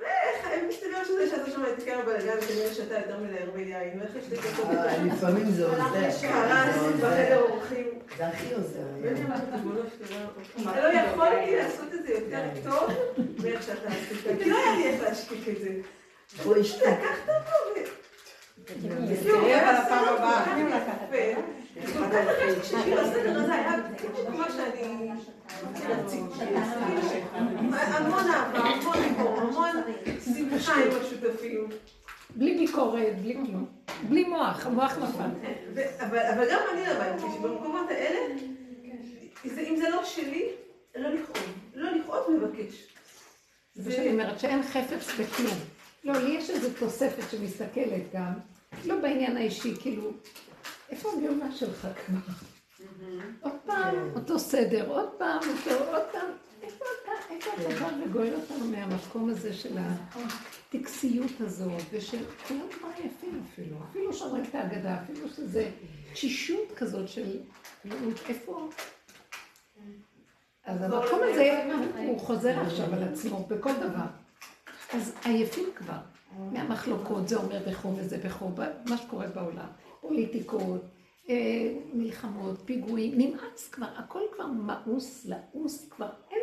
ואיך, מסתבר שזה שאתה שומע את עיקר הבלגן, כנראה שאתה יותר מדי הרבה יין, ואיך יש לי כזאת אה, לפעמים זה עוזר. קרס. בחדר אורחים. זה הכי עוזר. לא יכולתי לעשות את זה יותר טוב מאיך שאתה עשית, כי לא היה לי איך להשקיק את זה. בואי שתי. לקחת אותו ו... הסדר הזה היה מה שאני רציתי. המון אהבה, המון ליבור, המון שמחה עם השותפים. בלי ביקורת, בלי כלום. בלי מוח, המוח נפל. אבל אבל גם אני למדתי שבמקומות האלה, זה- אם זה לא שלי, לא לכאוב. לא לכאוב, לבקש. זה שאני אומרת שאין חפץ בכלום. לא, לי יש איזו תוספת שמסתכלת גם, לא בעניין האישי, כאילו, איפה הגאולה שלך כבר? עוד פעם, אותו סדר, עוד פעם, אותו, עוד פעם, איפה אתה, איפה שאתה בא וגואל אותנו מהמקום הזה של הטקסיות הזאת, ושל כולם כבר יפים אפילו, אפילו שאומרים את ההגדה, אפילו שזה תשישות כזאת של איפה... אז המקום הזה, הוא חוזר עכשיו על עצמו בכל דבר. אז עייפים כבר. מהמחלוקות, זה אומר בכו וזה בכו, מה שקורה בעולם, פוליטיקות, אה, מלחמות, פיגועים, נמאס כבר, הכל כבר מאוס, לעוס, כבר אין.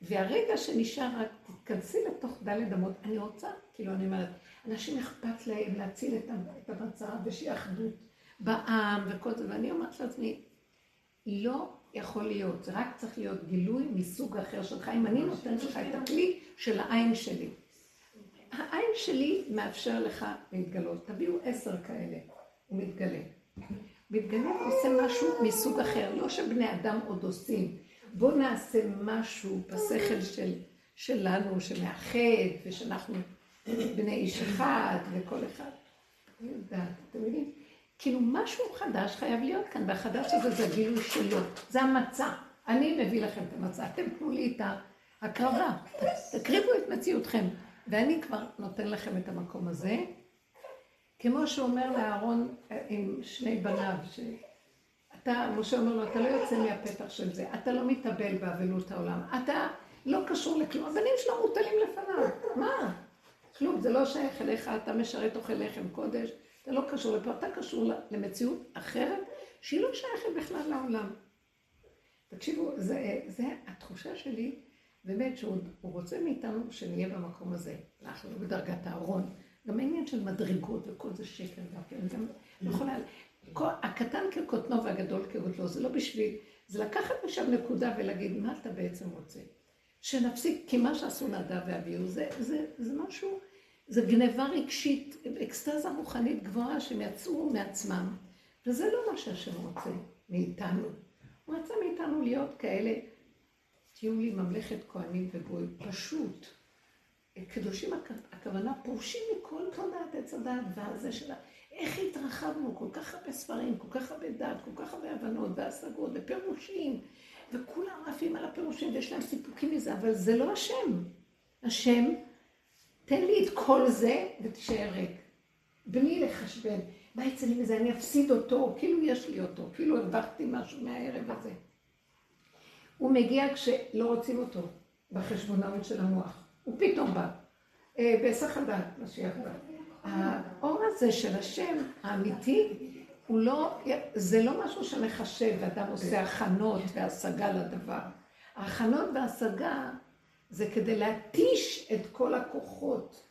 והרגע שנשאר רק, תתכנסי לתוך דלת אמות, אני רוצה, כאילו אני אומרת, אנשים אכפת להם להציל את המצב ושיהיה אחדות בעם וכל זה, ואני אומרת לעצמי, לא יכול להיות, זה רק צריך להיות גילוי מסוג אחר שלך, אם אני נותנת לך את הכלי של העין שלי. העין שלי מאפשר לך להתגלות, תביאו עשר כאלה, הוא מתגלה. מתגלה ועושה משהו מסוג אחר, לא שבני אדם עוד עושים. בואו נעשה משהו בשכל של, שלנו, שמאחד, ושאנחנו בני איש אחד, וכל אחד. אני יודעת, אתם מבינים? כאילו משהו חדש חייב להיות כאן, והחדש הזה זה הגילוי שלו, זה המצע. אני מביא לכם את המצע, אתם תנו לי את ההקרבה, תקריבו את מציאותכם, ואני כבר נותן לכם את המקום הזה. כמו שאומר לאהרון אה, עם שני בניו, שאתה, משה אומר לו, אתה לא יוצא מהפתח של זה, אתה לא מתאבל באבלות העולם, אתה לא קשור לכלום, הבנים שלו מוטלים לפניו, מה? כלום, זה לא שייך אליך, אתה משרת אוכל לחם קודש, אתה לא קשור לפה, אתה קשור למציאות אחרת, שהיא לא שייכת בכלל לעולם. תקשיבו, זה, זה התחושה שלי, באמת שהוא רוצה מאיתנו שנהיה במקום הזה. אנחנו בדרגת הארון. גם העניין של מדרגות וכל זה שקר גם כן, גם לא יכולה... הקטן כקוטנו והגדול כגודלו, זה לא בשביל, זה לקחת משם נקודה ולהגיד, מה אתה בעצם רוצה? שנפסיק, כי מה שעשו נדב ואביהו, זה, זה, זה משהו, זה גניבה רגשית, אקסטזה רוחנית גבוהה שהם יצאו מעצמם, וזה לא מה שהשם רוצה מאיתנו. הוא רצה מאיתנו להיות כאלה, תהיו לי ממלכת כהנים וגוי, פשוט. קדושים הכוונה פורשים מכל תודעת עץ הדעת והזה שלה. איך התרחבנו, כל כך הרבה ספרים, כל כך הרבה דת, כל כך הרבה הבנות והשגות ופירושים, וכולם עפים על הפירושים ויש להם סיפוקים מזה, אבל זה לא השם. השם, תן לי את כל זה ותישאר ריק. בלי לחשבן, מה יצא לי מזה, אני אפסיד אותו, כאילו יש לי אותו, כאילו הרווחתי משהו מהערב הזה. הוא מגיע כשלא רוצים אותו בחשבונאות של המוח. הוא פתאום בא. אה, בהיסח הדעת, משיח בא. האור הזה של השם האמיתי, הוא לא, זה לא משהו שמחשב, ואדם עושה הכנות והשגה לדבר. ההכנות וההשגה זה כדי להתיש את כל הכוחות.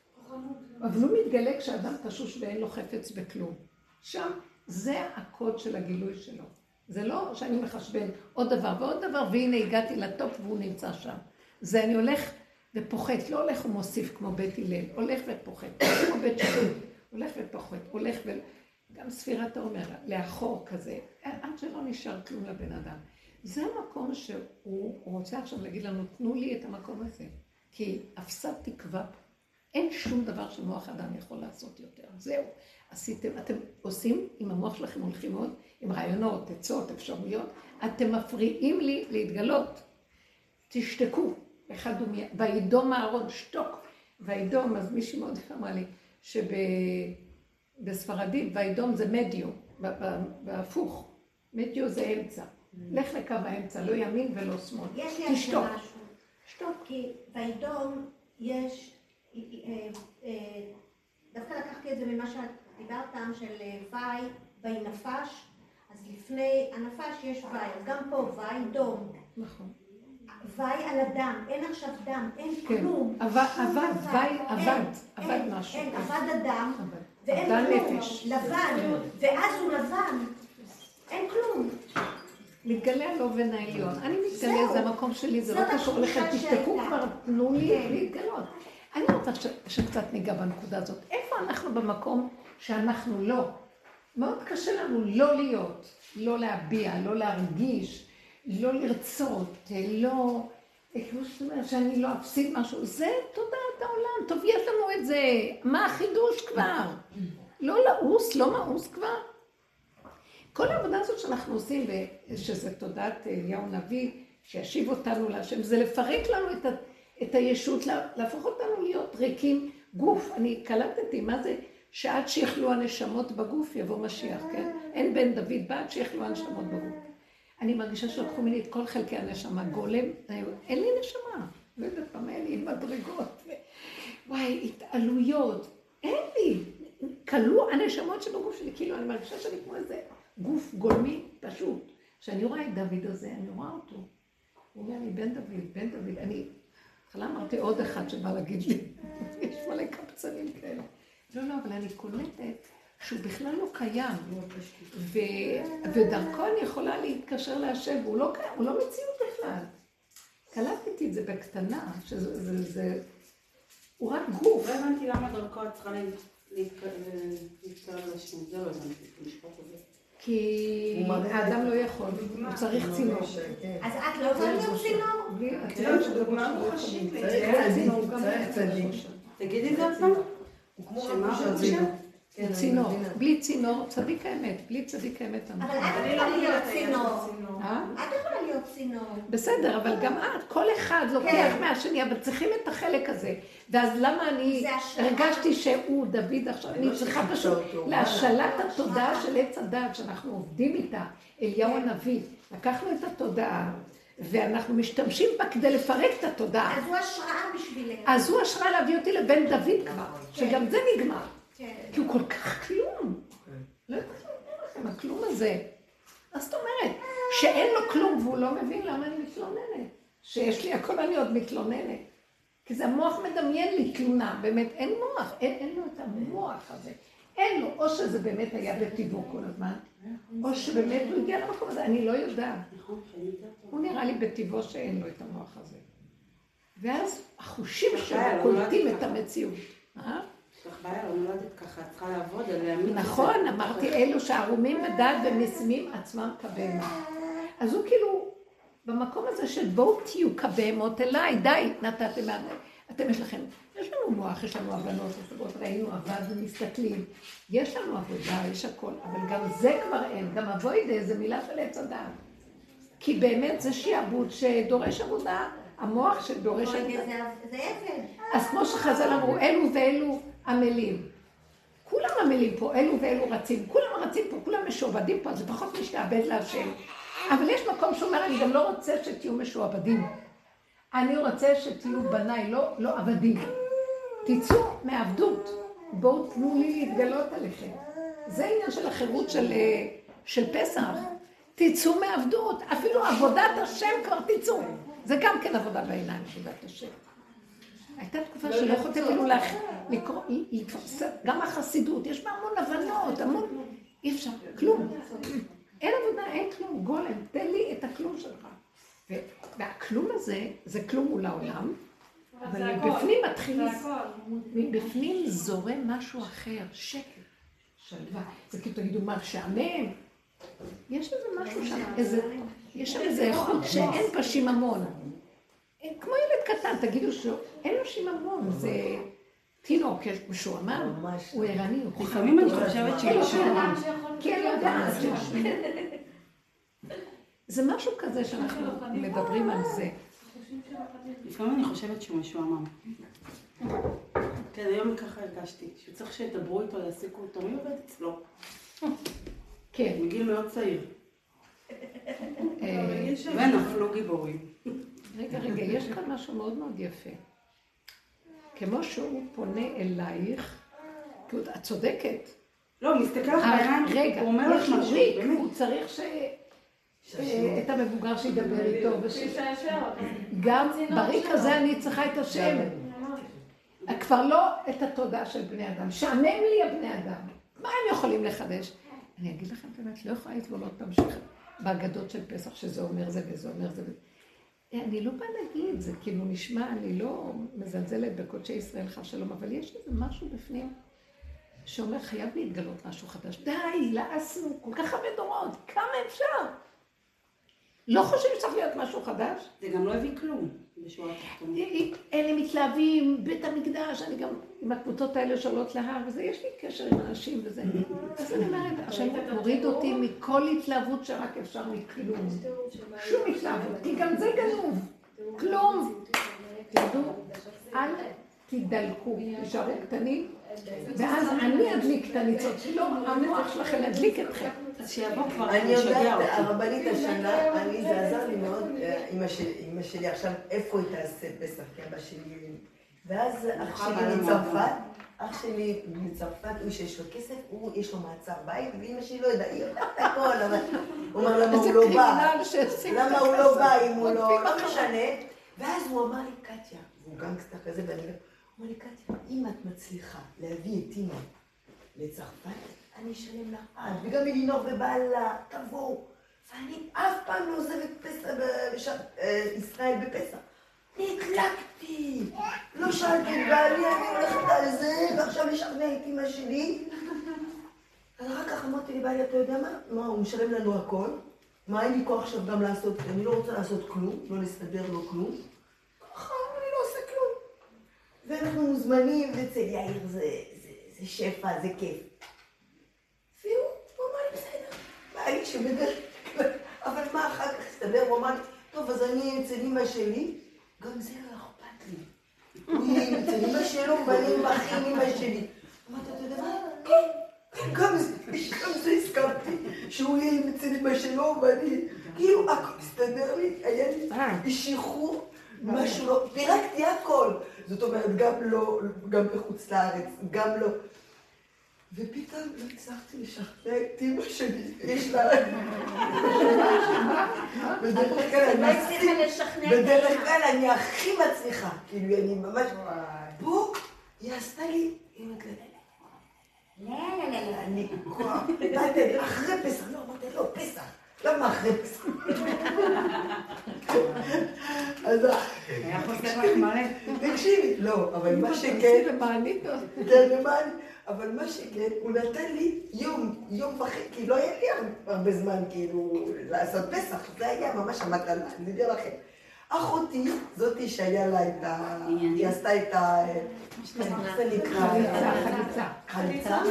אבל הוא מתגלה כשאדם תשוש ואין לו חפץ בכלום. שם זה הקוד של הגילוי שלו. זה לא שאני מחשבן עוד דבר ועוד דבר, והנה הגעתי לטופ והוא נמצא שם. זה אני הולך ופוחת, לא הולך ומוסיף כמו בית הלל, הולך ופוחת, כמו בית שלום, הולך ופוחת, הולך ו... גם ספירת העומר, לאחור כזה, עד שלא נשאר כלום לבן אדם. זה המקום שהוא רוצה עכשיו להגיד לנו, תנו לי את המקום הזה. כי אפסת תקווה, אין שום דבר שמוח אדם יכול לעשות יותר. זהו, עשיתם, אתם עושים, עם המוח שלכם הולכים עוד, עם רעיונות, עצות, אפשרויות, אתם מפריעים לי להתגלות. תשתקו. אחד הוא, וידום אהרון, שתוק. וידום, אז מישהי מאוד אמרה לי, שבספרדית וידום זה מדיו, בהפוך. מדיו זה אמצע. לך לקו האמצע, לא ימין ולא שמאל. יש לי תשתוק. משהו. שתוק, כי וידום יש, אה, אה, דווקא לקחתי את זה ממה שאת דיברת פעם של אה, וי, וינפש, אז לפני הנפש יש וי, אז גם פה וידום. נכון. וי על הדם, אין עכשיו דם, אין כן. כלום. אבד, שום אבד, אבד, משהו. אין, אבד הדם. ואין כלום. לבן, ואז הוא לבן. אין כלום. מתגלה על אובן העליון. אני מתגלה. זה המקום שלי, זה לא קשור לכם, תשתקו. כבר, תנו לי כן. להתגלות. אני רוצה שקצת ניגע בנקודה הזאת. איפה אנחנו במקום שאנחנו לא? מאוד קשה לנו לא להיות, לא להביע, לא להרגיש, לא לרצות, לא... כמו שאת אומרת, שאני לא אפסיד משהו, זה תודעת העולם, תביאי לנו את זה. מה החידוש כבר? לא לעוס, לא מאוס כבר. כל העבודה הזאת שאנחנו עושים, ושזה תודעת אליהו נביא, שישיב אותנו להשם, זה לפרק לנו את, ה, את הישות, לה- להפוך אותנו להיות ריקים גוף. אני קלטתי, מה זה שעד שיכלו הנשמות בגוף יבוא משיח, כן? אין בן דוד בא עד שיכלו הנשמות בגוף. אני מרגישה שלקחו ממני את כל חלקי הנשמה, גולם, אין לי נשמה. לא יודעת מה, אין לי מדרגות. וואי, התעלויות, אין לי. כלו הנשמות שבגוף שלי, כאילו אני מרגישה שאני כמו איזה גוף גולמי פשוט. כשאני רואה את דוד הזה, אני רואה אותו. הוא אומר לי, בן דוד, בן דוד. אני, בהתחלה אמרתי עוד אחד שבא להגיד לי, יש מלא קבצנים כאלה. לא, לא, אבל אני קולטת שהוא בכלל לא קיים. ו... ודרכו אני יכולה להתקשר להשם, והוא לא, קיים, הוא לא מציאות בכלל. קלטתי את זה בקטנה, שזה, זה, זה, הוא רק גוף. לא הבנתי למה דרכו את צריכה להתקרב לשם, זה לא הבנתי, המשפט הזה. כי האדם לא יכול, הוא צריך צינור. אז את לא יכולה להיות צינור? בלי- את יודעת שזה דוגמה מוחשית. צריך צדיק, צדיק. תגידי את זה עוד פעם. הוא כמו שמה רב כן, צינור. בלי צינור, צדיק האמת, בלי צדיק האמת. אבל אנחנו- את יכולה להיות צינור. אה? את יכולה להיות צינור. בסדר, אבל גם את, כל אחד לוקח כן. מהשני, אבל צריכים את החלק הזה. ואז למה אני. הרגשתי שהוא דוד עכשיו, אני לא צריכה פשוט. להשאלת התודעה של עץ הדת שאנחנו עובדים איתה, אליהו הנביא. לקחנו את התודעה, ואנחנו משתמשים בה כדי לפרק את התודעה. אז הוא השראה בשבילך. אז הוא השראה להביא אותי לבן דוד כבר, שגם זה נגמר. כי הוא כל כך כלום. לא יודעת להגיד לכם, הכלום הזה. מה זאת אומרת? שאין לו כלום והוא לא מבין למה אני מתלוננת. שיש לי הכל אני עוד מתלוננת. כי זה המוח מדמיין לי תלונה, באמת אין מוח, אין, אין לו את המוח הזה. אין לו, או שזה באמת היה בטיבו כל הזמן, או שבאמת הוא הגיע למקום הזה, אני לא יודעת. נכון. הוא נראה לי בטיבו שאין לו את המוח הזה. ואז החושים שלו הוא קולטים לא את. המציאות. לך בעיה, לא נולדת ככה, את צריכה לעבוד על להאמין. נכון. אמרתי אלו שערומים בדעת ומשימים עצמם כבהמה. אז הוא כאילו, במקום הזה של בואו תהיו כבהמות אליי, די, נתתם, מה- אתם יש לכם, יש לנו מוח, יש לנו הבנות, השגות, ראינו עבד ומסתכלים, יש לנו עבודה, יש הכל, אבל גם זה כבר אין, גם אבוידה זה מילה של עץ הדעת. כי באמת זה שיעבוד שדורש עבודה, המוח שדורש עבודה. זה עבד. אז כמו שחז"ל אמרו, אלו ואלו עמלים. כולם עמלים פה, אלו ואלו רצים, כולם רצים פה, כולם משועבדים פה, אז זה פחות משתעבד להשם. אבל יש מקום שאומר, אני גם לא רוצה שתהיו משועבדים. אני רוצה שתהיו בניי, לא, לא עבדים. תצאו מעבדות. בואו תנו לי להתגלות עליכם. זה העניין של החירות של, אה, של פסח. תצאו מעבדות, אפילו עבודת השם כבר תצאו. זה גם כן עבודה בעיניים, עבודת השם. הייתה תקופה שלא יכולתי אפילו להכ- לקרוא, לתפוס, גם החסידות, יש בה המון הבנות, המון, אי אפשר, כלום. אין עבודה, אין כלום, גולם, תן לי את הכלום שלך. והכלום הזה, זה כלום מול העולם, אבל. מבפנים מתחיל. מבפנים זורם משהו אחר, שקר, שלווה. זה כאילו תגידו, מה, שעמם? יש איזה משהו שם, יש שם איזה איכות שאין בה שיממון. כמו ילד קטן, תגידו שאין לו שיממון, זה תינוק, יש משועמם, ממש. הוא ערני, הוא לפעמים אני חכם. חושבת שהוא שיממון, שיכול אני יודעת שיש. זה משהו כזה שאנחנו מדברים על זה. לפעמים אני חושבת שהוא משועמם. כן, היום ככה הרגשתי, שצריך שידברו איתו, יעסיקו אותו, מי עובד אצלו? כן. מגיל מאוד צעיר. אה, ונפלו גיבורים. רגע, רגע, יש כאן משהו מאוד מאוד יפה. כמו שהוא פונה אלייך, כי את צודקת. לא, הוא מסתכל לך בעיניים, רגע, הוא אומר לך משהו, באמת. הוא צריך ש... אה, את המבוגר שידבר איתו. גם בריק הזה אני צריכה את השם. כבר לא את התודעה של בני אדם. שעמם לי הבני אדם. מה הם יכולים לחדש? אני אגיד לכם את האמת, לא יכולה לסבול עוד פעם בהגדות של פסח, שזה אומר זה וזה אומר זה וזה. אני לא באה להגיד, זה כאילו נשמע, אני לא מזלזלת בקודשי ישראל חס שלום, אבל יש איזה משהו בפנים שאומר, חייב להתגלות משהו חדש. די, לעסנו כל כך הרבה דורות, כמה אפשר? לא חושבים שצריך להיות משהו חדש? זה גם לא הביא כלום. אלה מתלהבים, בית המקדש, אני גם עם הקבוצות האלה שעולות להר וזה, יש לי קשר עם אנשים וזה. אז אני אומרת, השם מוריד אותי מכל התלהבות שרק אפשר מכלום. שום התלהבות, כי גם זה גנוב. כלום. תדעו, אל תדלקו, תישארו קטנים, ואז אני אדליק את הניצות, לא המוח שלכם ידליק אתכם. אז שיבוא כבר, אני יודעת. הרבנית השנה, אני, זה עזר לי מאוד, אה, אמא שלי, עכשיו, איפה היא תעשה פסח? כי אבא שלי... ואז אח שלי מצרפת, אח שלי מצרפת, הוא שיש לו כסף, הוא, יש לו מעצר בית, ואמא שלי לא יודעת, היא יודעת הכל, אבל הוא אומר למה איזה הוא לא בא, למה הוא לא בא אם הוא לא, לא משנה. ואז הוא אמר לי, קטיה, והוא גנגסטר כזה, ואני לא, הוא אמר לי, קטיה, אם את מצליחה להביא את אימא לצרפת, אני אשלם לך עד, וגם אלינור ובעלה, תבואו. ואני אף פעם לא עוזבת פסח, בש- אה, ישראל בפסח. נקלקתי, לא שאלתי בעלי, אני הולכת על זה, ועכשיו לשכנע את אמא שלי. אז אחר כך אמרתי לבעלי, אתה יודע מה? מה, הוא משלם לנו הכל. מה, אין לי כוח עכשיו גם לעשות, אני לא רוצה לעשות כלום, לא לסדר לו כלום. ככה, אני לא עושה כלום. ואנחנו מוזמנים, ואצל יאיר זה שפע, זה כיף. והוא הוא אמר לי, בסדר. לי שבדרך כלל, אבל מה אחר כך הסתבר? הוא אמר לי, טוב, אז אני אצל אמא שלי, גם זה לא אכפת לי. הוא אצל אמא שלו, ואני עם אחי עם אמא שלי. אמרתי, אתה יודע מה? כן. גם זה, גם זה הסכמתי, שהוא יהיה אצל אמא שלו, ואני, כאילו, הכל הסתדר לי, היה לי שחרור, משהו לא, פירקתי הכל. זאת אומרת, גם לא, גם בחוץ לארץ, גם לא. ופתאום לא הצלחתי לשכנע את אמא שלי, יש לה... בדרך כלל לא אני את בדרך. כלל אני הכי מצליחה, כאילו אני ממש... פה היא עשתה לי, היא אומרת לי, לא, לא, לא, לא. אני כוח, אחרי פסח, לא אמרתי, לא, פסח, למה אחרי פסח? אז היה חוסר לך מלא. תקשיבי, לא, אבל מה שכן, למענית כן, למען, אבל מה שכן, הוא נתן לי יום, יום וחצי, כי לא היה לי הרבה זמן כאילו לעשות פסח, זה היה ממש המתנה, אני אגיד לכם. אחותי, זאתי שהיה לה את ה... היא עשתה את ה... איך זה נקרא? חליצה, חליצה.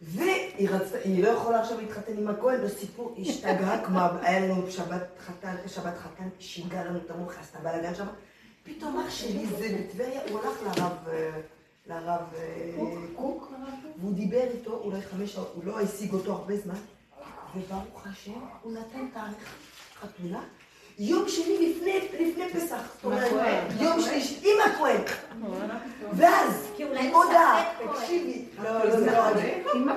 והיא רצתה, היא לא יכולה עכשיו להתחתן עם הכהן, בסיפור, היא השתגעה, כמו, היה לנו שבת חתן, שבת חתן, שיגעה לנו את המוח, עשתה בלאגן שם. פתאום אח שלי זה בטבריה, הוא הלך לרב, אה, לרב אה, קוק, והוא דיבר איתו אולי חמש שעות, הוא לא השיג אותו הרבה זמן, וברוך השם, הוא נתן תאריך חתונה. יום שני לפני, לפני פסח, זאת אומרת, יום שלישי, עם הכהן. ואז, כי הודעה. תקשיבי, לא, לא, לא.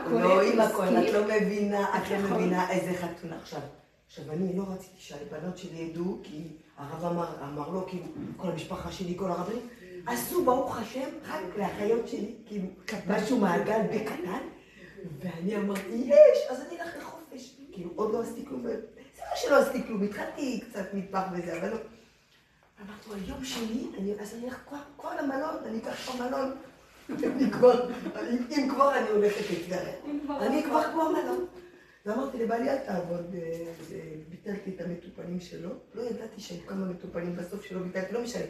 לא, עם הכהן, את. לא מבינה, את לא מבינה איזה חתונה. עכשיו, עכשיו, אני לא רציתי שהבנות שלי ידעו, כי הרב אמר, אמר לו, כאילו, כל המשפחה שלי, כל הרבנים, עשו, ברוך השם, רק לאחיות שלי, כאילו, משהו מעגל בקטן, ואני אמרתי, יש, אז אני אלך לחופש. כאילו, עוד לא עשיתי כלום, זה לא שלא עשיתי כלום, התחלתי קצת מטבח וזה, אבל לא. אמרתי לו, יום שני, אז אני אלך כבר, כבר למלון, אני אקח כבר מלון. אני כבר, אם כבר אני הולכת לטבריה. אני כבר כמו מלון. ואמרתי לבעלי, אל תעבוד, אה, זה- ביטלתי את המטופלים שלו. לא ידעתי שהיו כמה מטופלים בסוף שלא ביטלתי, לא משנה.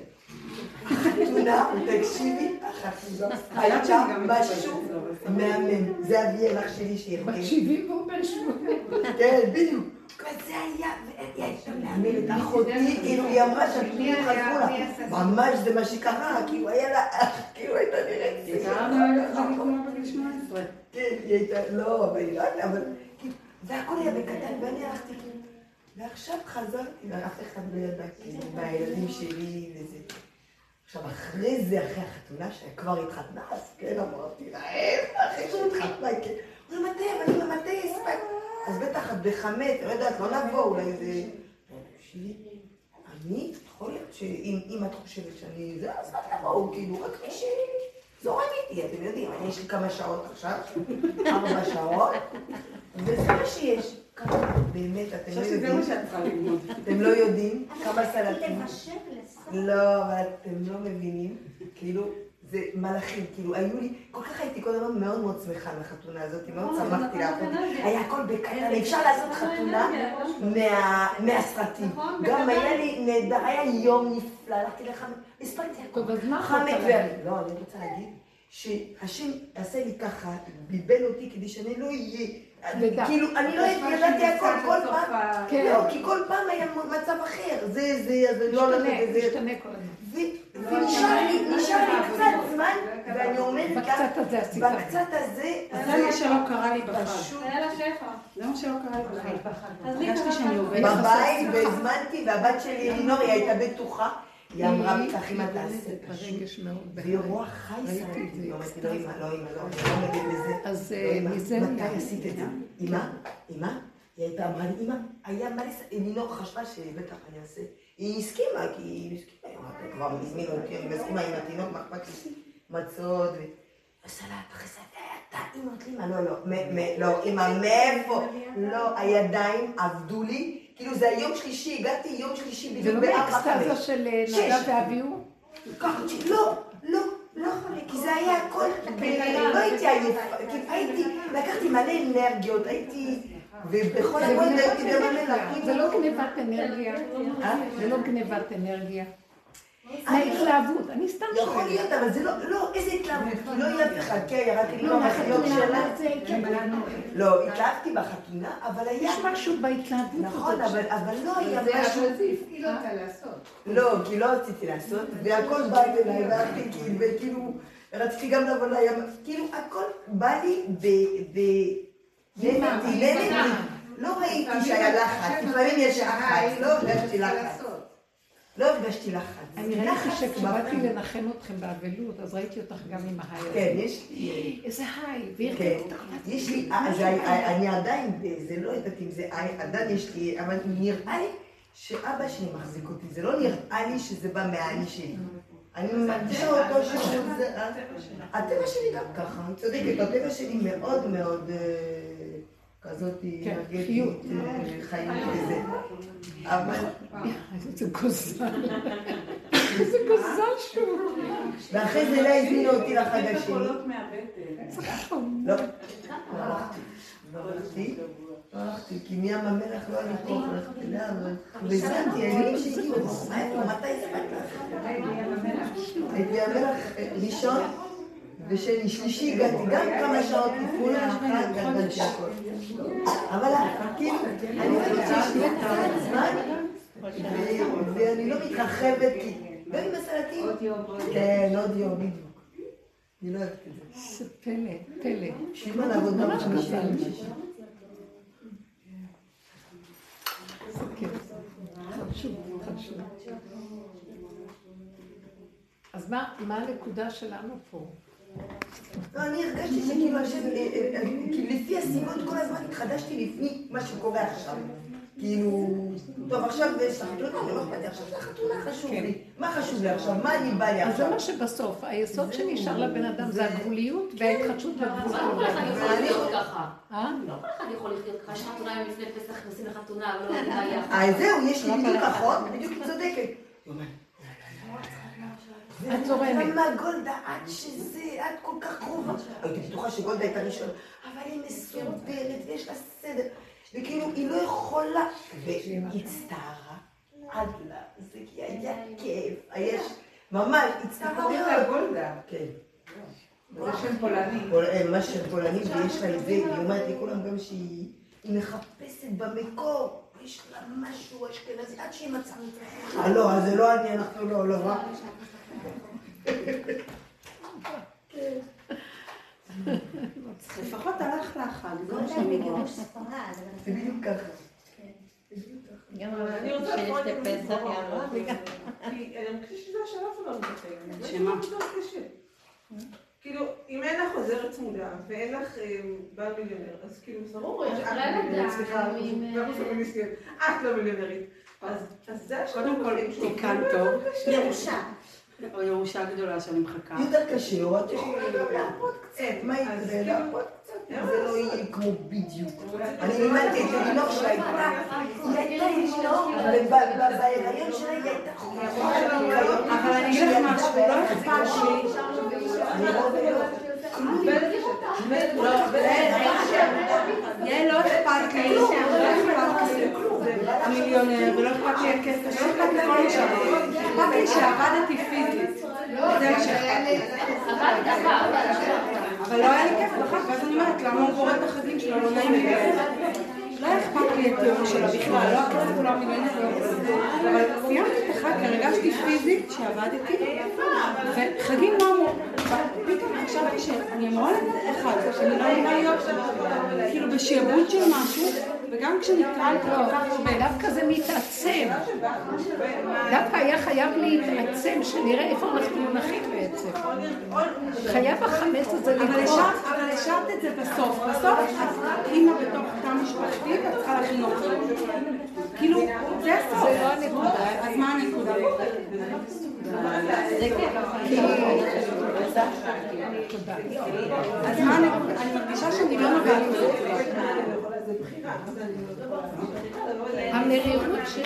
החתונה, תקשיבי, החתונה הייתה משהו מהמם. זה אביאל אח שלי שארגן. 70 והוא בן 80. כן, בדיוק. כזה היה, והיא הייתה מהממת, אחותי, כאילו, היא אמרה שהפנים חזרו לה. ממש זה מה שקרה, כאילו, היה לה, כאילו, הייתה נראית. כן, היא הייתה, לא, אבל היא לא הייתה, אבל, כאילו, והכל היה בקטן, ואני הלכתי, כאילו, ועכשיו חזרתי, ואף אחד לא ידע, כאילו, מהילדים שלי וזה. עכשיו, אחרי זה, אחרי החתונה, שכבר התחתנה, אז כן, אמרתי לה, אחרי שהתחתנה, כן. הוא מתי, אבל אני מתי הספק? אז בטח את בחמץ, לא יודעת, לא נבוא, אולי זה... אני, יכול להיות שאם אם את חושבת שאני זה, אז אל תבואו, כאילו, רק מי שזורם איתי, אתם יודעים, אני יש לי כמה שעות עכשיו, ארבע שעות, וזה מה שיש. באמת, אתם לא יודעים. אתם לא יודעים כמה סלטים. לא, אבל אתם לא מבינים, כאילו, זה מלאכים, כאילו, היו לי, כל כך הייתי כל הזמן מאוד מאוד שמחה מהחתונה הזאת, מאוד שמחתי לעבוד. היה הכל בקטן, אפשר לעשות חתונה מה- מהסרטים. נכון, גם. היה לי נהדר, היה יום נפלא, הלכתי לחמד, הספקתי הכל. טוב, אז מה חמד יכולת ואני. להגיד? לא, אני רוצה להגיד שהשם עשה לי ככה, ביבל אותי כדי שאני לא אהיה. כאילו, אני לא ידעתי הכל כל פעם. כן. לא, כי כל פעם היה מצב אחר, זה, זה, אני לא לזה. משתנה כל הזמן. ונשאר לי, נשאר לי קצת זמן, ואני עומדת בקצת ככה, הזה עשית. בקצת הזה, זה מה שלא קרה לי בחג. היה לה שפע. זה מה שלא קרה לי בחג. אז לי הרגשתי קרה שאני. עובדת. בבית, והזמנתי, והבת שלי, אלינור, היא הייתה בטוחה, היא אמרה כך אמא תעשה פשוט. והיא. את זה. היא אומרת לי, לא אמא, לא אמא, לא, אני לא בזה. אז לא, אה, אמא, מזה מתי עשית את זה? אמא, אמא, היא הייתה אמרה לי, אמא, היה מה לס... אלינור חשבה שבטח אני אעשה. היא הסכימה, כי היא הסכימה, "אתה כבר מזמין אותי, אני מסכימה עם התינוק, מה אכפת לי? מצות. סלט, אמרתי לי, אמא, לא, לא, לא, אמא, מאיפה? לא, הידיים עבדו לי, כאילו זה היום שלישי, הגעתי יום שלישי זה בדיוק לא בארבע באקסטזה חמש. של אה. נדב ואביהו? ככה, לא, לא, לא, כי זה היה הכל, לא הייתי עייפה, הייתי, לקחתי מלא אנרגיות, הייתי, ובכל זה גנבת הייתי במלא אנרגיה. להקים. זה לא גנבת אנרגיה. זה לא גנבת אנרגיה. מההתלהבות. אני סתם יכול שואלת. להיות, אבל זה לא, לא, איזה התלהבות, כי לא אף אחד, כן, ירדתי לי לא, מהחיות שלה. כן. לא, התלהבתי בחתונה, אבל היה, יש משהו בהתלהבות נכון. אבל אבל לא היה זה משהו, אבל זה הפעיל אותה לעשות. לא, כי לא רציתי לעשות, והכל בא אליי, והלכתי, כאילו, וכאילו, רציתי גם לבוא לים, כאילו, הכל בא לי ב... ב... נהניתי, נהניתי. לא ראיתי שהיה לחץ, לפעמים יש לחץ, לא הרגשתי לחץ. לא הרגשתי לחץ. אני ראיתי שכשבאתי. לנחם אתכם באבלות, אז ראיתי אותך גם עם ההיי הזה. כן, יש לי... איזה היי, כן, והרגעתי אותך. יש לי, אה, אני עדיין, זה לא יודעת אם זה עין, עדיין יש לי, אבל נראה לי שאבא שלי מחזיק אותי, זה לא נראה לי שזה בא מהאני שלי. אני מרגישה אותו שהוא? הטבע שלי גם ככה, צודקת, הטבע שלי מאוד מאוד אה, כזאת כן, אנרגטית, חיות. אה, חיות וזה. אבל, איזה גוזל. איזה גוזל שהוא. ואחרי זה לא הזמינו אותי לחג השני. לא, לא הלכתי. לא הלכתי. לא הלכתי, כי מים המלח לא היה לי כוח ללכת אליה, אבל... והזמנתי, הילדים שהגיעו, איפה, מתי הספקת? הייתי בים המלח אה, ראשון ושני, שלישי הגעתי, גם כמה שעות הכל. אבל כאילו, אני חושבת שיש לי קצת זמן, ואני לא מתרחבת, כי גם עם הסלטים, כן, עוד יום, בדיוק. אני לא אוהבת את זה. פלא, פלא. כיף. חשוב, חשוב. אז מה מה הנקודה שלנו פה? לא, אני הרגשתי שכאילו השם, אה, אה, אה, כאילו לפי הסיבות כל הזמן התחדשתי לפני מה שקורה עכשיו. כאילו, טוב עכשיו יש לך חתונה, אני לא אכפת לי עכשיו, זה החתונה חשוב לי. מה חשוב לי עכשיו? מה אני בא לי אז זה עכשיו? מה שבסוף, היסוד שנשאר לבן אדם זה הגבוליות וההתחדשות בגבול לא כל אחד יכול לחיות ככה. אה? לא כל אחד יכול לחיות ככה. יש חתונה יום לפני פסח, נכנסים לחתונה, ולא יודעים מה זהו, יש לי בדיוק אחות, בדיוק צודקת. את זורמת. למה גולדה, עד שזה, את כל כך קרובה. הייתי בטוחה שגולדה הייתה ראשונה, אבל היא מסודרת ויש לה סדר. וכאילו, היא לא יכולה. והיא הצטערה עד לה, זה כי היה כיף, יש, ממש, הצטערה. גולדה. כן. זה שם פולני. פול- אה, ממש שם פולנית, ויש לה איזה, היא אומרת לי כולם גם שהיא היא מחפשת במקור, יש לה משהו אשכנזי, עד שהיא מצאה. אה, לא, אז זה לא אני, אנחנו לא, לא, רק. לפחות הלכת לחג, זה מה שאני רואה. מגירוש ספרד. זה בדיוק ככה. אני רוצה לפרט את וגם- כי אני חושבת שזה השלב שלנו בחיים. זה שמה? כאילו, אם אין לך עוזרת צמודה ואין לך אה, בעל מיליונר, אז כאילו, ברור, יש את אה, פמיניסטית, את לא מיליונרית. אז זה השלב קודם כל. תיקן טוב, ירושה. או ירושה גדולה שאני מחכה. יותר קשה, או את יכולה גם לעבוד קצת, מה אז יקרה? כאילו- לעבוד קצת, זה לא יהיה כמו בדיוק. אני לימדתי את אלינור שהייתה, היא הייתה אלינור, ובהיריון שלה היא הייתה. אבל אני אגיד לך משהו, לא אכפת לי, יעל לא אכפת לי, לא אכפת לי המיליונר, ולא אכפת לי הכסף, לא אכפת לי כל מה שאמרת. אכפת לי שעבדתי פיזית. זה מה שאכפת לי. אבל לא היה לי כיף בחג, ואז אני אומרת, למה הוא קורא את החגים שלו, לא נעים לי. לא אכפת לי התיאור שלה בכלל, לא הכסף הוא לא המיליונר, לא הכסף. אבל סיימתי את החג, הרגשתי פיזית שעבדתי, וחגים לא אמרו. פתאום חשבתי שאני אמורה לתת אחד, שאני לא אמורה להיות כאילו בשעבוד של משהו, וגם כשנתקלתי כל כך הרבה. דווקא זה מתעצם. דווקא היה חייב להתעצם, שנראה איפה אנחנו מונחים בעצם. חייב החמץ הזה לקרות. אבל השארת את זה בסוף. בסוף את אימא בתוך תא משפחתי ואת צריכה אוכל. כאילו, זה הסוף. זה לא הנקודה. אז מה הנקודה? אז מה? אני מרגישה שאני לא נוגעת בזה. המרירות ש...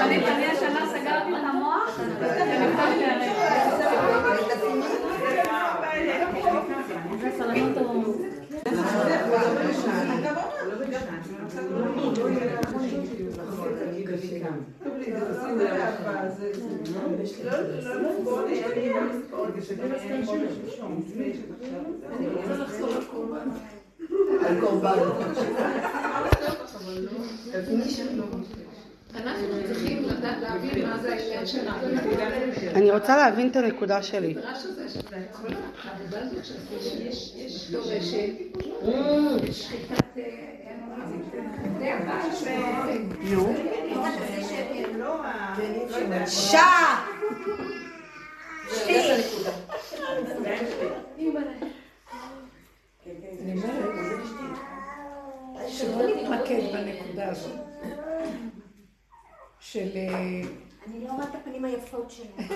אני השנה סגרתי את המוח, ונפתח לי הרגע. על קורבן. אנחנו צריכים לדעת להבין מה זה העניין שלנו. אני רוצה להבין את הנקודה שלי. אה. שעה! אני אומרת, שלא נתמקד בנקודה הזאת. של... אה, אני לא רואה את הפנים היפות שלה.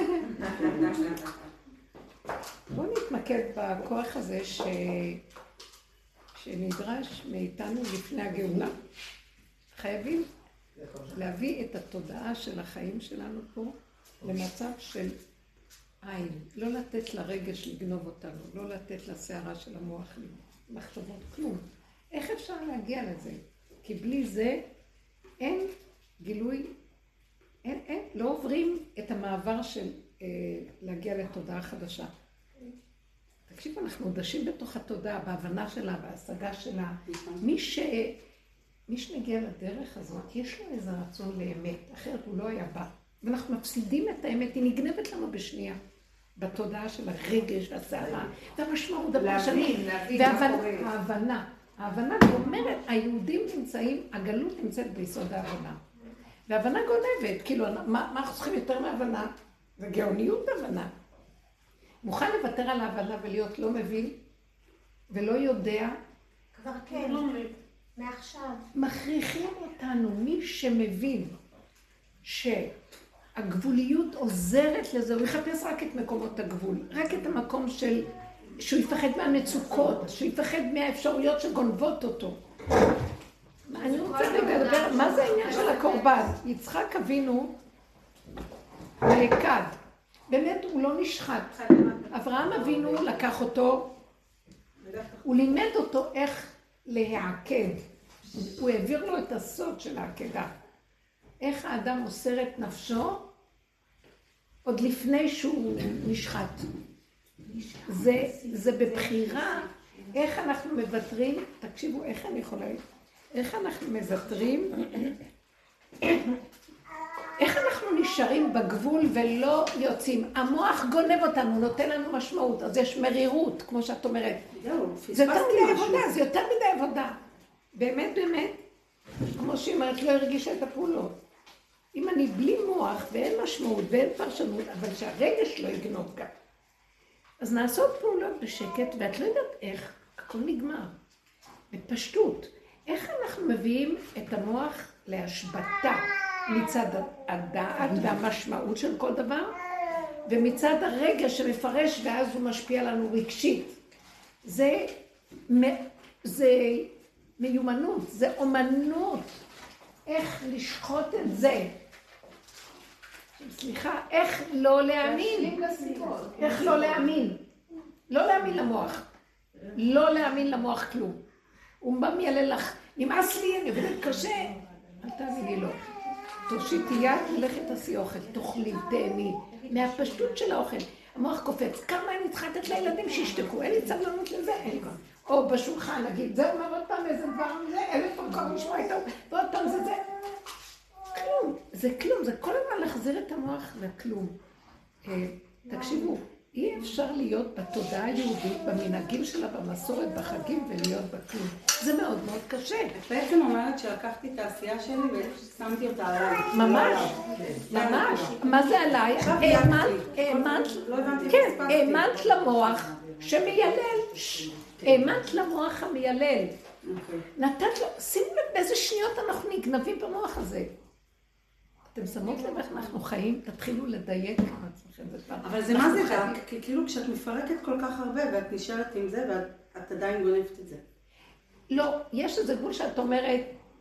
בואו נתמקד בכוח הזה ש... שנדרש מאיתנו לפני הגאולה. חייבים להביא את התודעה של החיים שלנו פה למצב של עין. לא לתת לרגש לגנוב אותנו, לא לתת לסערה של המוח מחשבות, כלום. איך אפשר להגיע לזה? כי בלי זה אין גילוי, אין, אין, לא עוברים את המעבר של אה, להגיע לתודעה חדשה. תקשיבו, אנחנו עודשים בתוך התודעה, בהבנה שלה, בהשגה שלה. מי, ש... מי שמגיע לדרך הזאת, יש לו איזה רצון לאמת, אחרת הוא לא היה בא. ואנחנו מפסידים את האמת, היא נגנבת לנו בשנייה. בתודעה של הרגש והסערה, והמשמעות הפרשנית. וההבנה. ההבנה, היא אומרת, היהודים נמצאים, הגלות נמצאת ביסוד ההבנה. והבנה גונבת, כאילו, מה, מה אנחנו צריכים יותר מהבנה? זה גאוניות הבנה. מוכן לוותר על ההבנה ולהיות לא מבין ולא יודע, כבר כן, מעכשיו. מכריחים אותנו, מי שמבין שהגבוליות עוזרת לזה, הוא יחפש רק את מקומות הגבול, רק את המקום של, שהוא יפחד מהמצוקות, שהוא יפחד מהאפשרויות שגונבות אותו. אני רוצה לדבר, מה זה העניין של הקורבן? יצחק אבינו נעקד. באמת הוא לא נשחט. אברהם אבינו לקח אותו, הוא לימד אותו איך להעקד. הוא העביר לו את הסוד של העקדה. איך האדם מוסר את נפשו עוד לפני שהוא נשחט. זה, זה בבחירה, איך אנחנו מוותרים, תקשיבו, איך אני יכולה, איך אנחנו מוותרים, איך אנחנו נשארים בגבול ולא יוצאים. המוח גונב אותנו, נותן לנו משמעות, אז יש מרירות, כמו שאת אומרת. זה יותר מדי עבודה, זה יותר מדי עבודה. באמת, באמת, כמו שהיא אומרת, לא הרגישה את הפעולות. אם אני בלי מוח ואין משמעות ואין פרשנות, אבל שהרגש לא יגנוב גם. אז נעשות פעולות בשקט, ואת לא יודעת איך, הכל נגמר. בפשטות. איך אנחנו מביאים את המוח להשבתה מצד הדעת והמשמעות של כל דבר, ומצד הרגע שמפרש ואז הוא משפיע לנו רגשית. זה, זה מיומנות, זה אומנות. איך לשחוט את זה. סליחה, איך לא להאמין. איך לא להאמין. לא להאמין למוח. לא להאמין למוח כלום. הוא בא מיילא לך, נמאס לי, אני עובדת קשה. אל תאמיני לו. תושיטי יד, לכי תעשי אוכל, תאכלי, תהני. מהפשטות של האוכל. המוח קופץ, כמה אני צריכה לתת לילדים שישתקו, אין לי סבלנות לזה, אין לי או בשולחן, נגיד, זה אומר עוד פעם איזה דבר, זה אלף פעם כל משמע איתו, ועוד פעם זה זה. כלום, זה כלום, זה כל הזמן להחזיר את המוח לכלום. אה, תקשיבו, אי אפשר להיות בתודעה היהודית, במנהגים שלה, במסורת, בחגים, ולהיות בכלום. זה מאוד מאוד קשה. את בעצם אומרת שלקחתי את העשייה שלי ושמתי אותה עליי. ממש, ממש. מה זה עליי? האמנת, לא כן, האמנת למוח שמיילל. האמנת למוח המיילל. אוקיי. נתת לו, שימו לב באיזה שניות אנחנו נגנבים במוח הזה. אתם שמות לב איך אנחנו חיים? תתחילו לדייק עם עצמכם. אבל זה מה זה דק? כי כאילו כשאת מפרקת כל כך הרבה ואת נשארת עם זה ואת עדיין גונבת את זה. לא, יש איזה גבול שאת אומרת,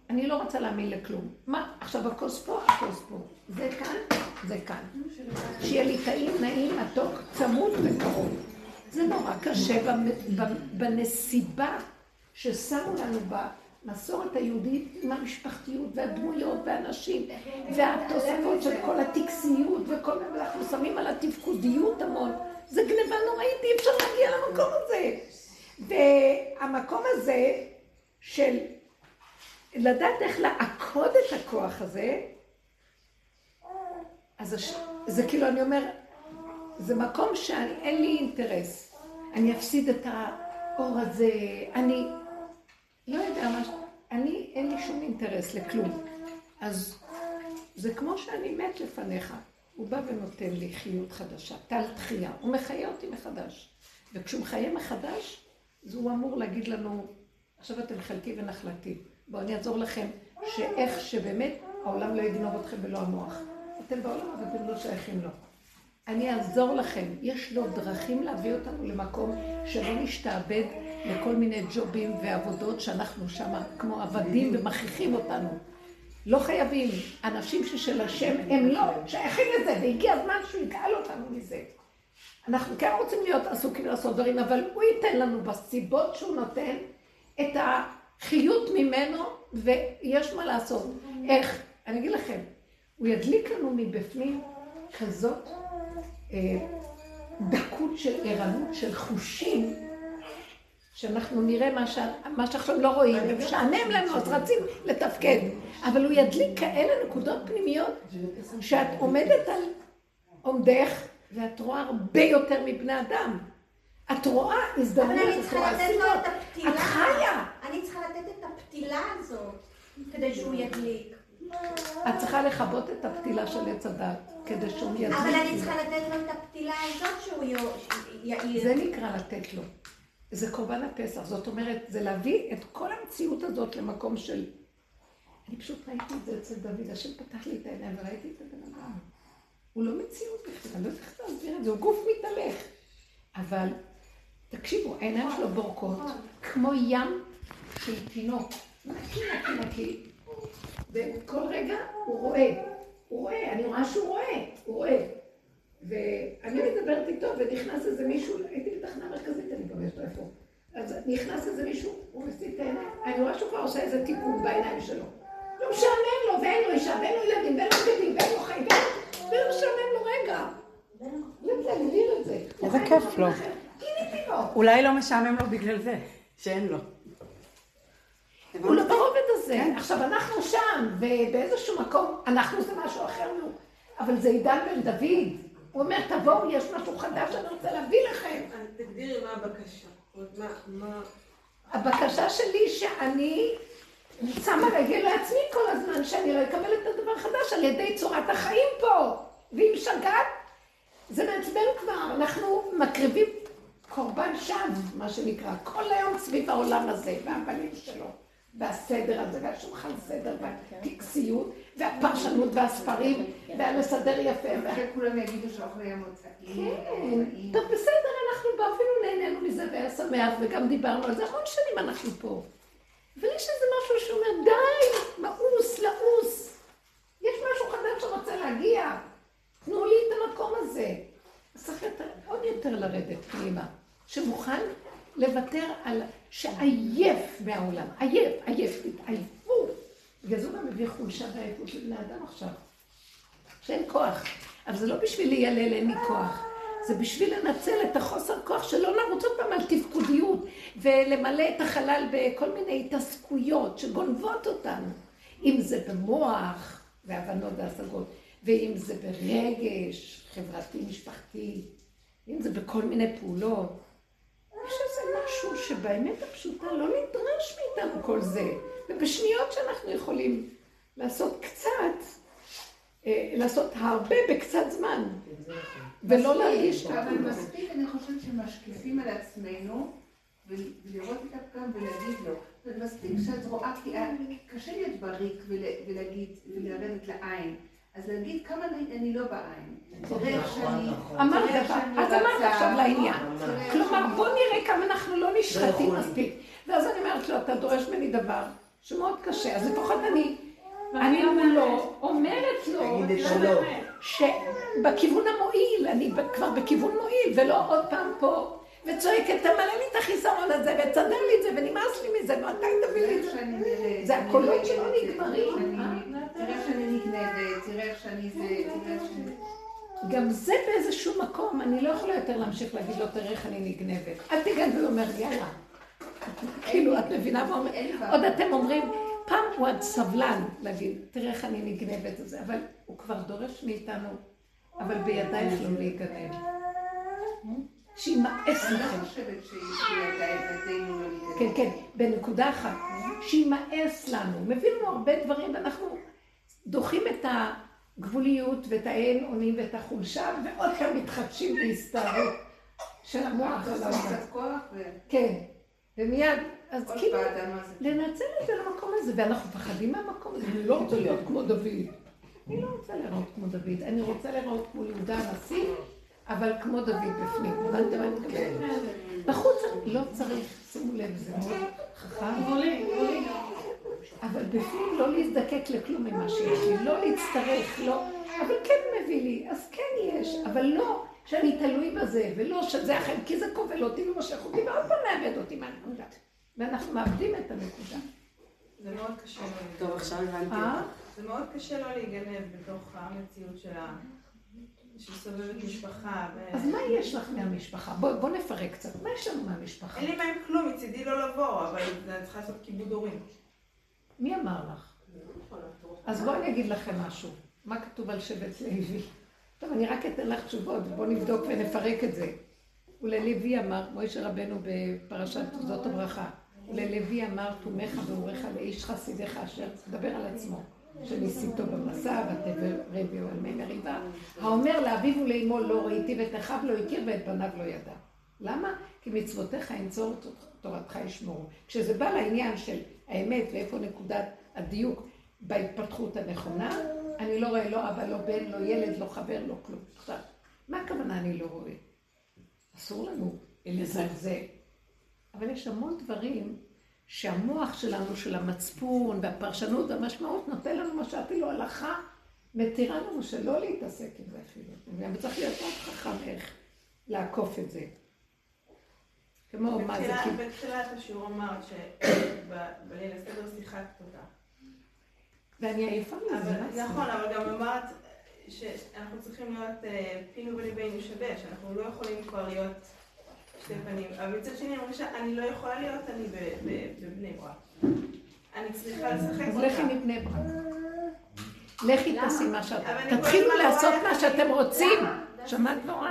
אני לא רוצה להאמין לכלום. מה, עכשיו הכוס פה, הכוס פה. זה כאן, זה כאן. שיהיה לי טעים, נעים, מתוק, צמוד וקרוב. זה נורא קשה בנסיבה ששמו לנו במסורת היהודית עם המשפחתיות והדמויות והנשים והתוספות של כל הטקסיות וכל מיני, אנחנו שמים על התפקודיות המון. זה גניבה נוראית, אי אפשר להגיע למקום הזה. והמקום הזה של לדעת איך לעקוד את הכוח הזה, אז הש... זה כאילו, אני אומר, זה מקום שאין לי אינטרס. אני אפסיד את האור הזה, אני לא יודע מה, אני אין לי שום אינטרס לכלום. אז זה כמו שאני מת לפניך. הוא בא ונותן לי חיות חדשה, טל תחייה. הוא מחיה אותי מחדש. וכשהוא מחיה מחדש, אז הוא אמור להגיד לנו, עכשיו אתם חלקי ונחלתי. בואו אני אעזור לכם, שאיך שבאמת העולם לא יגנוב אתכם ולא המוח. אתם בעולם, אבל אתם לא שייכים לו. אני אעזור לכם. יש לו דרכים להביא אותנו למקום שלא נשתעבד לכל מיני ג'ובים ועבודות שאנחנו שם כמו עבדים ומכריחים אותנו. לא חייבים. אנשים ששל השם הם לא שייכים לזה, והגיע הזמן שהוא יגאל אותנו מזה. אנחנו כן רוצים להיות עסוקים לעשות דברים, אבל הוא ייתן לנו בסיבות שהוא נותן את החיות ממנו, ויש מה לעשות. איך? אני אגיד לכם, הוא ידליק לנו מבפנים כזאת אה, דקות של ערנות, של חושים, שאנחנו נראה מה, ש... מה שעכשיו לא רואים, ומשעמם לנו, אז רצים לתפקד. אבל הוא ידליק כאלה נקודות פנימיות, שאת עומדת על עומדך, ואת רואה הרבה יותר מבני אדם. את רואה הזדמנות, צריכה לתת לו את. את חיה. אני צריכה לתת את הפתילה הזאת, כדי שהוא ידליק. את צריכה לכבות את הפתילה של עץ הדת, כדי שהוא ידליק. אבל אני צריכה לתת לו את הפתילה הזאת שהוא יעיר. זה נקרא לתת לו. זה קורבן הפסח, זאת אומרת, זה להביא את כל המציאות הזאת למקום של... אני פשוט ראיתי את זה אצל דוד, השם פתח לי את העיניים וראיתי את הבן אדם. הוא לא מציאות בכלל, אני לא יודעת איך להסביר את זה, הוא גוף מתהלך. אבל תקשיבו, העיניים שלו בורקות, כמו ים של תינוק. נקי, נקי, נקי. וכל רגע הוא רואה, הוא רואה, אני רואה שהוא רואה, הוא רואה. ואני מדברת איתו, ונכנס איזה מישהו, הייתי בתחנה מרכזית, אני גם יש לו איפה. אז נכנס איזה מישהו, הוא מסיט את העיניים, אני רואה שהוא כבר עושה איזה תיקון בעיניים שלו. לא משעמם לו, ואין לו אישה, ואין לו ילדים, ואין לו בגדים, ואין לו חיים, ולא משעמם לו רגע. להגדיר את זה. איזה כיף לו. אולי לא משעמם לו בגלל זה, שאין לו. הוא לא ברובד הזה. עכשיו, אנחנו שם, ובאיזשהו מקום, אנחנו זה משהו אחר. אבל זה עידן בן דוד. הוא אומר, תבואו, יש משהו חדש שאני רוצה להביא לכם. תגדירי מה הבקשה. הבקשה שלי שאני שמה רגל לעצמי כל הזמן, שאני לא אקבל את הדבר החדש על ידי צורת החיים פה. ואם שגעת, זה מעצבן כבר. אנחנו מקריבים קורבן שווא, מה שנקרא, כל היום סביב העולם הזה, והבנים שלו. והסדר הזה, והשולחן סדר, והטקסיות, והפרשנות והספרים, והלסדר יפה. כולם יגידו שאוכלי המוצא. כן, טוב בסדר, אנחנו אפילו נהנינו מזה והיה שמח, וגם דיברנו על זה, המון שנים אנחנו פה. אבל יש איזה משהו שאומר, די, מאוס, לעוס. יש משהו חדש שרוצה להגיע. תנו לי את המקום הזה. אז צריך עוד יותר לרדת פנימה, שמוכן לוותר על, שעייף מהעולם, עייף, עייף, תתעייפו. גם מביא חולשה ועייפות לבני אדם עכשיו. שאין כוח. אבל זה לא בשביל לילל אין לי כוח. זה בשביל לנצל את החוסר כוח שלא נרוץ עוד פעם על תפקודיות ולמלא את החלל בכל מיני התעסקויות שגונבות אותנו. אם זה במוח והבנות והשגות, ואם זה ברגש חברתי משפחתי, אם זה בכל מיני פעולות. יש איזה משהו שבאמת הפשוטה לא נדרש מאיתנו כל זה. ובשניות שאנחנו יכולים לעשות קצת, אה, לעשות הרבה בקצת זמן, ולא להרגיש את אבל מספיק, אני חושבת שמשקיפים על עצמנו, ולראות את הפגם ולהגיד לו, ומספיק שאת רואה, כי קשה להיות בריק ולהגיד, ולרדת לעין. אז להגיד כמה אני לא בעין. תראה איך שאני... אמרת, אז אמרת עכשיו לעניין. כלומר, בוא נראה כמה אנחנו לא נשחטים מספיק. ואז אני אומרת לו, אתה דורש ממני דבר שמאוד קשה, אז לפחות אני... אני מולו אומרת לו שבכיוון המועיל, אני כבר בכיוון מועיל, ולא עוד פעם פה, וצועקת, תמלא לי את החיסרון הזה, ותסדר לי את זה, ונמאס לי מזה, מתי תביא לי את זה? זה הקולות שלא נגמרים. תראה שאני נגנבת, תראה איך שאני זה, תראה איך שאני... גם זה באיזשהו מקום, אני לא יכולה יותר להמשיך להגיד לו, תראה איך אני נגנבת. אל תיגן, והוא אומר, יאללה. כאילו, את מבינה מה אומר? עוד אתם אומרים, פעם הוא עוד סבלן להגיד, תראה איך אני נגנבת את זה, אבל הוא כבר דורש מאיתנו, אבל בידייך לא להיגנב. שימאס לכם. אני לא חושבת לא. כן, כן, בנקודה אחת. שימאס לנו. מביא לנו הרבה דברים, ואנחנו דוחים את הגבוליות ואת האין אונים ואת החולשה, ועוד פעם מתחדשים בהסתערות של המוח. כן, ומיד אז כאילו, לנצל את זה למקום הזה, ואנחנו מפחדים מהמקום הזה, אני לא רוצה להיות כמו דוד. אני לא רוצה לראות כמו דוד, אני רוצה לראות כמו יהודה הנשיא, אבל כמו דוד בפנים. הבנתם מה אני מתכוונת? בחוץ לא צריך, שימו לב, זה מאוד חכם. אבל בפנים לא להזדקק לכלום ממה שיש לי, לא להצטרך, לא... אבל כן מביא לי, אז כן יש, אבל לא שאני תלוי בזה, ולא שזה אחר, כי זה כובל אותי ומושך אותי, ועוד פעם מאבד אותי מהנקודה. ואנחנו מאבדים את הנקודה. זה מאוד קשה לא טוב, עכשיו הבנתי אה? זה מאוד קשה לא להיגנב בתוך המציאות של ה... שסובבת משפחה. אז מה יש לך מהמשפחה? בוא, בוא נפרק קצת. מה יש לנו מהמשפחה? אין לי מהם כלום, מצידי לא לבוא, אבל אני צריכה לעשות כיבוד הורים. מי אמר לך? אז בואי אני אגיד לכם משהו. מה כתוב על שבט לוי? טוב, אני רק אתן לך תשובות, בואו נבדוק ונפרק את זה. וללוי אמר, מוישה רבנו בפרשת זאת הברכה, וללוי אמר, תומך ואורך לאיש חסידיך אשר, מדבר על עצמו, שניסיתו במסע, ותברביו על מי מריבה, האומר לאביו ולאמו לא ראיתי ואת אחיו לא הכיר ואת בניו לא ידע. למה? כי מצוותיך ינצור תורתך ישמורו. כשזה בא לעניין של האמת ואיפה נקודת הדיוק בהתפתחות הנכונה, אני לא רואה לא אבא, לא בן, לא ילד, לא חבר, לא כלום. עכשיו, מה הכוונה אני לא רואה? אסור לנו לזלזל. אבל יש המון דברים שהמוח שלנו, של המצפון והפרשנות והמשמעות, נותן לנו מה שאפילו הלכה מתירה לנו שלא להתעסק עם זה אפילו. וגם צריך להיות מאוד חכם איך לעקוף את זה. כמו מה זה כאילו... בתחילת השיעור אמרת שבליל הסדר שיחקת אותה. ואני עייפה מזה? נכון, אבל גם אמרת שאנחנו צריכים להיות אה, פינו בליבנו שווה, שאנחנו לא יכולים כבר להיות שתי פנים. אבל מצד שני, אני מרגישה, אני לא יכולה להיות אני בבני ברק. אני צריכה לשחק אותה. לכי מבני ברק. לכי תעשי מה שאת... אבל אני כל תתחילו הזמן לעשות מה שאתם רוצים. שמעת נורא?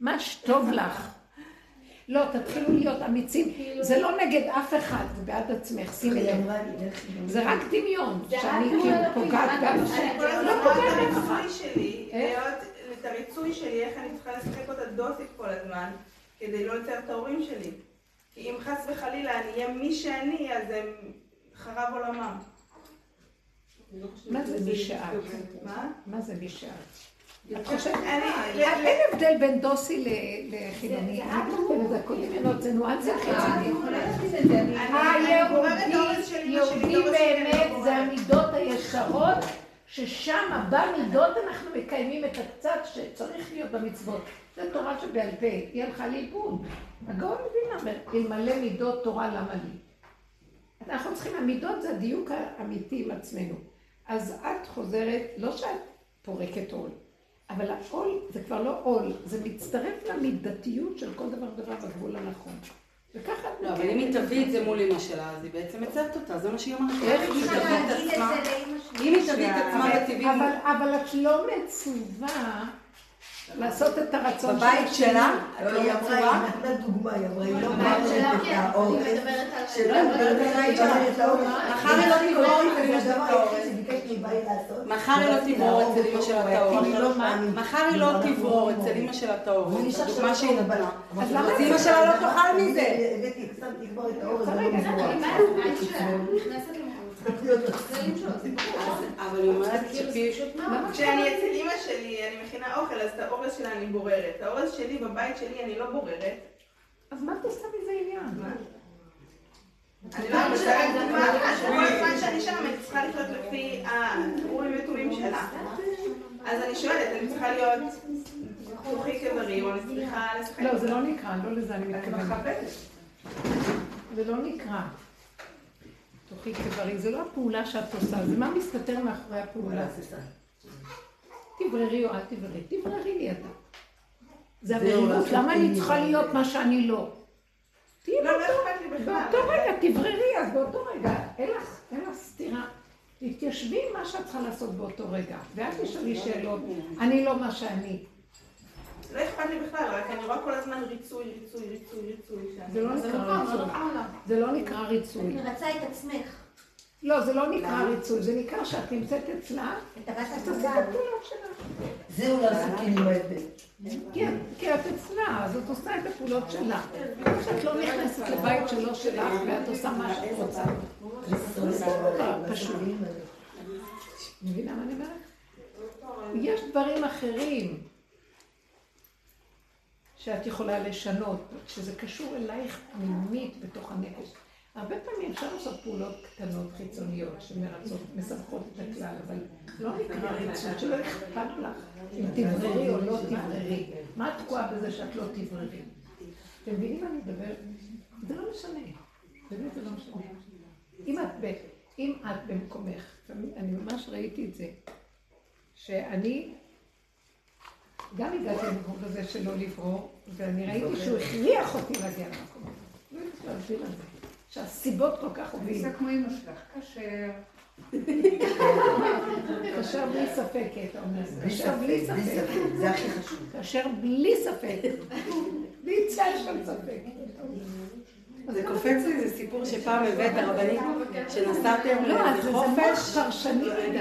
מה שטוב לך. לא, תתחילו להיות אמיצים. זה לא נגד אף אחד, זה בעד עצמך, שימי לב. זה רק דמיון, שאני כאילו פוגעת גם... רק אני כל הזמן לא רואה פוגעת את באף את הריצוי שלי, איך אני צריכה לשחק אותה דוסית כל הזמן, כדי לא לצייר את ההורים שלי. כי אם חס וחלילה אני אהיה מי שאני, אז הם חרב עולמם. מה זה מי שאת? מה? מה זה מי שאת? את חושבת, אני- אין הבדל בין דוסי לחילוני. זה ניואנסים חיצוניים. היהודי, יהודי באמת זה המידות הישרות, ששם במידות אנחנו מקיימים את הקצת שצריך להיות במצוות. זה תורה שבעל פה, היא הלכה לאיבוד. הגאון מבין אומר, אלמלא מידות תורה למה לי? אנחנו צריכים, המידות זה הדיוק האמיתי עם עצמנו. אז את חוזרת, לא שאת פורקת עול, אבל העול זה כבר לא עול, זה מצטרף למידתיות של כל דבר ודבר בגבול הנכון. וככה את לא, אבל אם היא תביא את זה מול אמא שלה, אז היא בעצם מצבת אותה, זה מה שהיא אומרת. איך היא תביא את עצמה. אם היא תביא את עצמה בטבעי, אבל את לא מצווה לעשות את הרצון בבית שלה, את לא, לא היא אמרה, היא נתנה דוגמה, היא אמרה, היא לא אומרת שלה, את כן, האורז. אני מדברת על... שלא מדברת שלה, את האורז. מחר היא לא תגמור זה שלה את לעשות. מחר היא לא תברור אצל אמא שלה את לא מאמין. מחר היא לא תברור אצל אמא שלה את האורז. והוא נשאר הדוגמה שם שהיא. נתנה. אז את אמא שלה לא תאכל מזה. הבאתי, שמתי כבר את האורז. רגע, ולא רגע, מה שלה? נכנסת אבל היא אומרת כאילו. כשאני אצל אימא שלי, אני מכינה אוכל, אז את האורז שלה אני בוררת. האורז שלי בבית שלי אני לא בוררת. אז מה את עושה מזה עניין? אני לא משלמת אחת, שכל הזמן שאני שם אני צריכה לחיות לפי האורים ותומים שלה. אז אני שואלת, אני צריכה להיות כוחי כברי, או אני צריכה לשחק? לא, זה לא נקרא, לא לזה אני מתכוונת. זה לא נקרא. תוכי כבריא, זה לא הפעולה שאת עושה, זה מה מסתתר מאחורי הפעולה. תבררי או אל תבררי, תבררי לי אתה. זה המרירות, למה אני צריכה להיות מה שאני לא? תהיי לא, לא באותו- רגע, תבררי, אז באותו רגע, אין לך סתירה. תתיישבי עם מה שאת צריכה לעשות באותו רגע, ואל תשאלי שאלות, אני לא מה שאני. לא אכפת לי בכלל, רק אני רואה כל הזמן ריצוי, ריצוי, ריצוי, ריצוי. שאני- זה לא נקרא ריצוי. זה לא נקרא ריצוי. את מרצה את עצמך. לא, זה לא נקרא ריצוי, זה נקרא שאת נמצאת אצלה, את הבת את הזוגה. הפעולות שלה. זהו לעשות כאילו ההבדל. כן, כי את אצלה, אז את עושה את הפעולות שלה. כשאת לא נכנסת לבית שלא שלך ואת עושה מה שאת רוצה. פשוט. מבינה מה אני אומרת? יש דברים אחרים שאת יכולה לשנות, שזה קשור אלייך פנימית בתוך הנפש. הרבה פעמים אפשר לעשות פעולות קטנות חיצוניות שמרצות, מסבכות את הכלל, אבל לא נקרא ריצות, שלא אכפת לך אם תבררי או לא תבררי. מה את תקועה בזה שאת לא תבררי? אתם מבינים מה אני מדברת? זה לא משנה. באמת זה לא משנה. אם את, אם את במקומך, אני ממש ראיתי את זה, שאני גם הגעתי למקום כזה שלא לברור, ואני ראיתי שהוא הכריח אותי להגיע למקום הזה. לא יודעת להסביר את זה. שהסיבות כל כך הובילו. זה כמו אמא שלך, כשר. כאשר בלי ספק, אתה אומר. כאשר בלי ספק, זה הכי חשוב. כאשר בלי ספק. בלי צל של ספק. זה קופץ לי, זה סיפור שפעם הבאת הרבנית, שנסעתם לא, אז לאיזה זה חופש. פרשני מדי.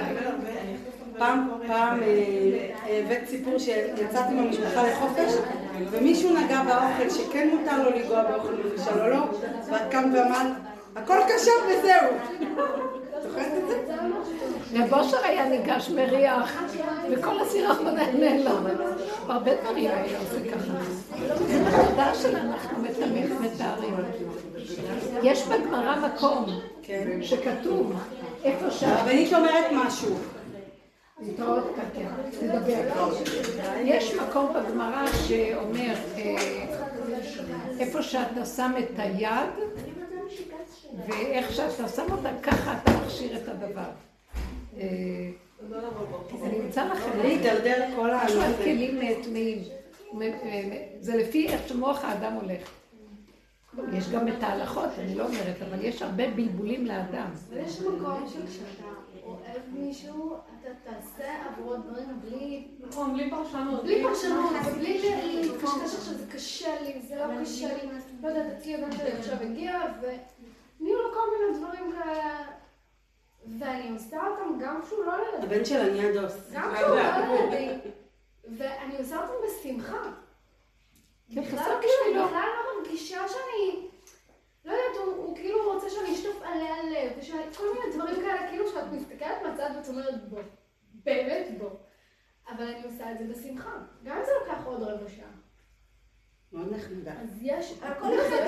פעם, פעם אה, הבאת סיפור שיצאת עם המשפחה לחופש, ומישהו נגע באוכל שכן מותר לו לנגוע באוכל מבושל או לא, ואת קמת ואמרת, הכל כשר וזהו. זוכרת את זה? רב אושר היה ניגש מריח, וכל הסירחון היה נעלם. הרבה דברים היה עושה ככה. זה בתודעה שלנו, אנחנו מתאמים, מתארים. יש בגמרא מקום שכתוב איפה שה... הרבנית אומרת משהו. להתראות קטיה, תדבר. יש מקום בגמרא שאומר, אה, איפה שאתה שם את היד, ואיך שאתה שם אותה, ככה אתה מכשיר את הדבר. אה, אני אמצא לכם. להידרדר כל ה... משהו על כלים טמאים. מ- זה לפי איך שמוח האדם הולך. יש גם את ההלכות, אני לא אומרת, אבל יש הרבה בלבולים לאדם. אבל יש מקום שכשאתה אוהב מישהו, אתה תעשה עבורו דברים בלי... נכון, בלי פרשנות. בלי פרשנות, ובלי לקשקש עכשיו זה קשה לי, זה לא קשה לי. לא יודעת, אצלי הבן שלי עכשיו הגיע, ונהיו לו כל מיני דברים כאלה. ואני עושה אותם גם כשהוא לא לידי. הבן שלה נהיה דוס. גם כשהוא לא לידי. ואני עושה אותם בשמחה. כן, כאילו. בכלל לא מרגישה שאני... לא יודעת, הוא, הוא כאילו רוצה שאני אשטוף עליה לב, ושכל מיני דברים כאלה, כאילו שאת מסתכלת מהצד ואת אומרת בוא, באמת בוא. אבל אני עושה את זה בשמחה. גם אם זה לוקח עוד רבע שעה. מאוד נחמדה. אז יש... הכל אחד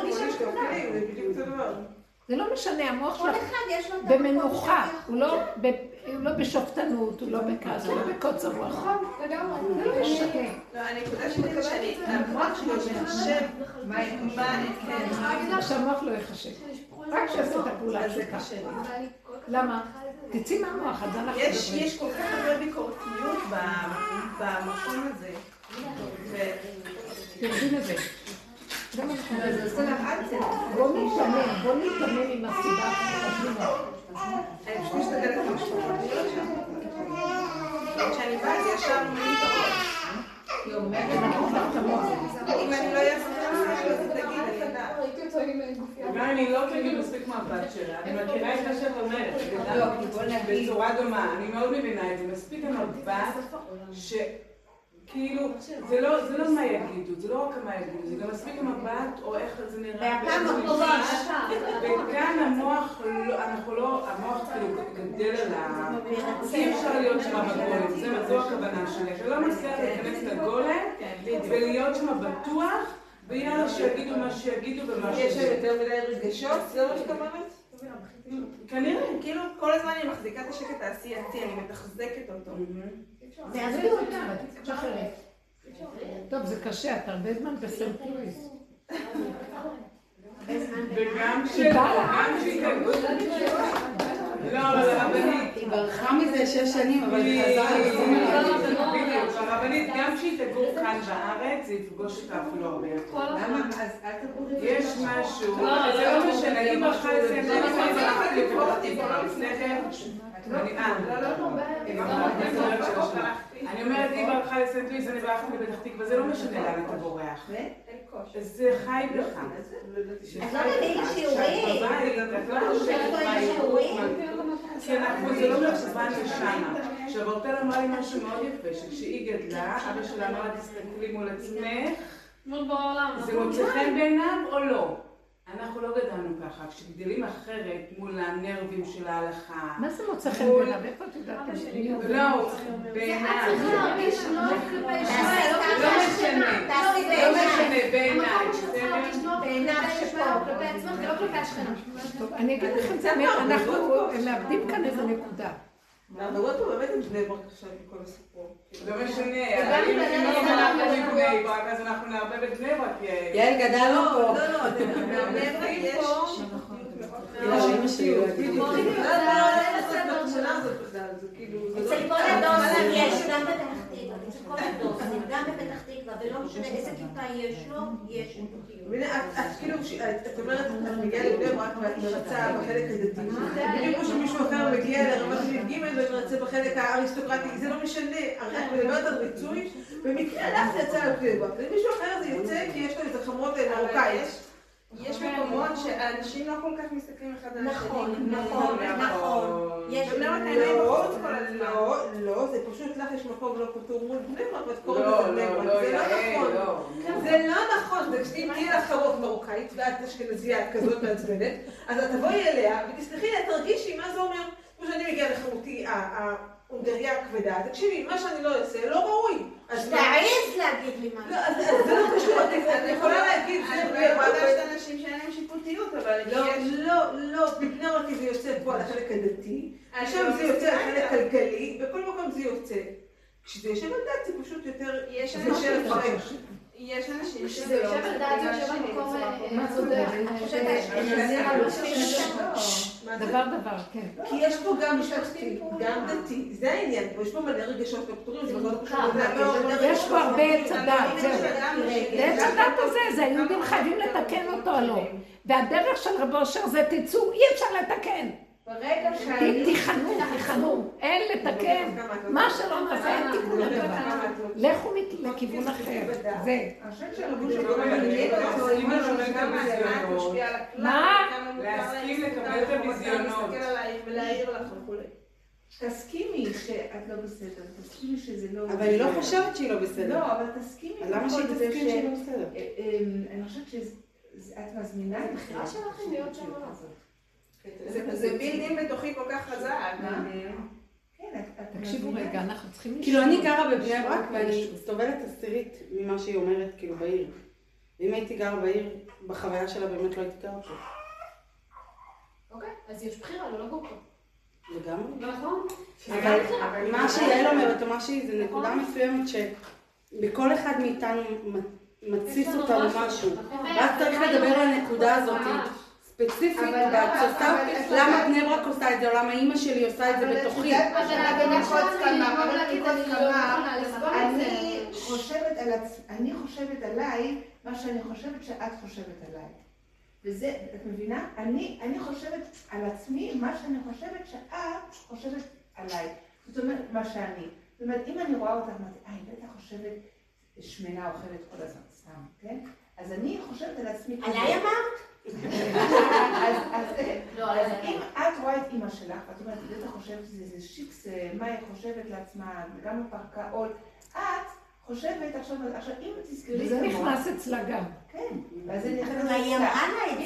יש לו את זה בדיוק אותו דבר. זה לא משנה, המוח שלך במנוחה, הוא לא הוא לא בשופטנות, הוא לא בכעס, הוא לא בקוצר רוח. נכון, לגמרי. זה לא משנה. משנה. לא, הנקודה שלי זה שאני, המוח שלי מחשב מה, כן, שהמוח לא יחשב. רק שיעשה את הפעולה זה הפשוטה. למה? לזה. תצאי מהמוח, אז אנחנו מדברים. יש כל כך הרבה ביקורתיות במקום הזה. תרדי מזה. זה מה אבל זה עושה לך עצב. בוא נתאמן, בוא נתאמן עם הסיבה משתדלת לא. כשאני באה זה ישר בראש. היא אומרת, אם אני לא אני היא לא תגיד מספיק מהבת שלה, אני מכירה את מה שאת אומרת, לא, בצורה דומה, אני מאוד מבינה את זה, מספיק המבט, שכאילו, זה לא זה לא מה יגידו, זה לא רק מה יגידו, זה גם מספיק המבט, או איך זה נראה, והפעם באיזה הראש. נשמע, וכאן המוח, לא- אנחנו לא, המוח כאילו גדל על ה... אי אפשר להיות שם בגולם, זה- זו הכוונה שלי, אתה לא מצליח להיכנס לגולם ולהיות שם בטוח, ויאללה שיגידו מה שיגידו ומה יש שיגידו. יותר מדי רגשות? זה מה שאת אומרת? כנראה. כאילו, כל הזמן אני מחזיקה את השקט העשייתי, אני מתחזקת אותו. זה עזבות. שחררי. טוב, זה קשה, את הרבה זמן בסנט לואיס. וגם. קיבלה. גם כשהיא לא, אבל הרבנית, היא ברחה מזה שש שנים, אבל היא חזרה לחזור בדיוק, הרבנית, גם כשהיא תגור כאן בארץ, זה יפגוש אותה אפילו הרבה יותר. למה? אז אל תגורי. יש משהו, זה לא משנה, היא ברחה לסיים, זה זה לא אותי פה לא לפני כן. אני- אה, לא, לא, לא. אומרת, היא ברחה לסנט לואיס, אני ברחתי לפתח תקווה, זה לא משנה לאן אתה בורח. זה חי בך. את לא מביאים לי שיעורים. את לא חושבת מה. שיעורים. כי אנחנו, זה לא מחשבה לשמה. עכשיו, אורטל אמרה לי משהו מאוד יפה, שכשהיא גדלה, אבא שלה אמר לה, תסתכלי מול עצמך. זה מוצא חן בעיניו או לא? אנחנו לא גדלנו ככה, כשגדלים אחרת מול הנרבים של ההלכה. מה זה מוצא חן בעיניו? איפה את יודעת? לא, בעיניי. צריך להרגיש נוח כלפי לא משנה, לא משנה, בעיניי. בעיניו שפה. כלפי עצמך, ולא כלפי השכנה. טוב, אני אגיד לכם את האמת, אנחנו מאבדים כאן איזה נקודה. מדברות פה באמת עם בני ברק עכשיו עם כל הסיפור. לא משנה, אז אנחנו נערבב את בני ברק. יעל. גדלנו פה. לא, לא, בבני ברק יש לא. לא, לא, לא, לא... אצל כל הדוסים יש, גם בפתח תקווה, גם בפתח תקווה, ולא משנה איזה כיפה יש לו, יש את את כאילו, את את אומרת, את מגיעה לבני ברק ואת מרצה בחלק הדתי. בדיוק כמו שמישהו אחר מגיע לרמת שלי ג' ומרצה בחלק האריסטוקרטי, זה לא משנה, הרי את מדברת על ריצוי, במקרה לך זה יצא על בני ברק, למישהו אחר זה יוצא כי יש לו איזה חמרות מרוקאיות. יש מקומות שאנשים לא כל כך מסתכלים אחד על השני. נכון, נכון, נכון. יש בבני ברק האמת לא, הזמן. לא, לא, זה פשוט לך יש מקום לא פתור מול בני ברק, ואת קוראת לא, לזה בני לא, ברק. לא, זה לא נכון. לא. זה לא נכון, כשאם תהיה לך חרות מרוקאית ואת אשכנזייה כזאת מעצבנת, אז את תבואי אליה ותסלחי לה, תרגישי מה זה אומר. כמו שאני מגיעה לחמותי ההונגריה הכבדה, תקשיבי, מה שאני לא אעשה לא ראוי. אז מה? תעז להגיד לי לא. אז אז זה לא קשור, את את יכולה להגיד, זה אני ברק. לדעת אנשים שאין להם שיפוטיות, אבל לא, יש... לא, לא, בבני ברק זה יוצא פה על החלק הדתי, אני שם לא זה יוצא על החלק איתך. כלכלי, בכל מקום זה יוצא. כשזה יושב על דת זה פשוט יותר, יש אנשים. יש אנשים כשזה יושב על דעת, זה יושב במקום אה, צודק. אני חושבת שזה על דבר דבר, כן. כי יש פה גם משפחתי, גם דתי, זה העניין, פה. יש פה מלא רגשות לא פתורים, זה לא קשור יש פה הרבה עץ הדת, זהו. זה. ועץ הדת הזה, זה היהודים חייבים לתקן אותו או לא. והדרך של רב אושר זה תצאו, אי אפשר לתקן. ברגע שאני... תיכנו, תיכנו, אין לתקן. מה שלא נעשה, אין תיקון לדבר. לכו לכיוון אחר. זה. לא. מה? להסכים לקבל את הביזיונות. תסכימי שאת לא בסדר, תסכימי שזה לא... אבל היא לא חושבת שהיא לא בסדר. לא, אבל תסכימי. למה שהיא תסכים שהיא לא בסדר? אה, אה, אני חושבת שאת מזמינה את הבחירה שלכם להיות שם או לא. זה בילדים בתוכי כל כך חזק. כן, את- את תקשיבו רגע, אנחנו צריכים כאילו אני. גרה בבני ברק ואני. סובלת עשירית ממה שהיא אומרת, כאילו בעיר. ואם הייתי גרה בעיר, בחוויה שלה באמת לא הייתי גרה פה. אוקיי, אז יש בחירה לא לגור פה. לגמרי. נכון. אבל מה שיעל אומרת, או מה שהיא, זה נקודה מסוימת שבכל אחד מאיתנו מ- מתסיס יש לנו אותנו משהו, משהו. נכון. צריך לדבר על הנקודה הזאת. ספציפית, אבל- למה בני ברק עושה את זה, או למה אימא שלי עושה את זה אבל את בתוכי. יודעת מה אבל אני לא את זה. אני חושבת על עצמי, אני חושבת עליי מה שאני חושבת שאת חושבת עליי. וזה, את מבינה? אני, אני חושבת על עצמי מה שאני חושבת שאת חושבת עליי. זאת אומרת, מה שאני. זאת אומרת, אם אני רואה אותך, אמרתי, אה, היא בטח חושבת שמנה אוכלת כל הזמן, סתם, כן? אז אני חושבת על עצמי כזה. עליי אמרת? אז, אז, לא, אם את רואה את אימא שלך, ואת אומרת, בטח חושבת שזה שיקס, אה, מה היא חושבת לעצמה, וגם בפרקה עול, את חושבת עכשיו, עכשיו אם תזכרי וזה המוח- נכנס אצלה גם. כן, ואז זה נכנס אבל היא אמרה לה את זה.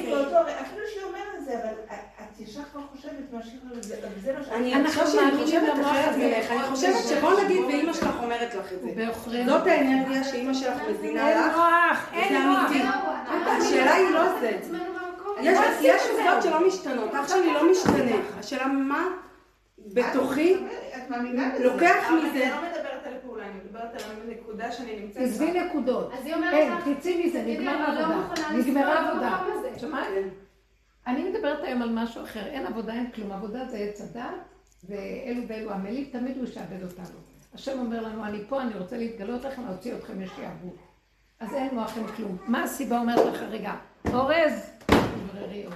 אפילו שהיא אומרת את זה, אבל את- ישר כבר חושבת מה שהיא חושבת, וזה מה אני אנחנו חושבת שאני חושבת אחרת. ממך, אני חושבת שבוא נגיד ואימא שלך אומרת לך את זה. זאת האנרגיה שאימא שלך מזינה אין לך, אין זה מוח. אמיתי. זהו, השאלה היא לא זה. יש זה. עובדות שלא משתנות, אח שלי לא משתנה. השאלה מה בתוכי את מאמינה בזה. לוקח מזה. מדברת על הנקודה שאני נמצאת בה. עזבי נקודות. אז היא אומרת אין, לך, תצאי מזה, נגמר לא נגמרה העבודה. המקום הזה. שמעת? אני מדברת היום על משהו אחר. אין עבודה, אין כלום. עבודה זה עץ הדת, ואלו ואלו עמלים, תמיד הוא ישעבד אותנו. השם אומר לנו, אני פה, אני רוצה להתגלות לכם, להוציא אתכם לשעבוד. אז אין מוח, אין כלום. מה הסיבה אומרת לך, רגע, אורז, תבררי אורז.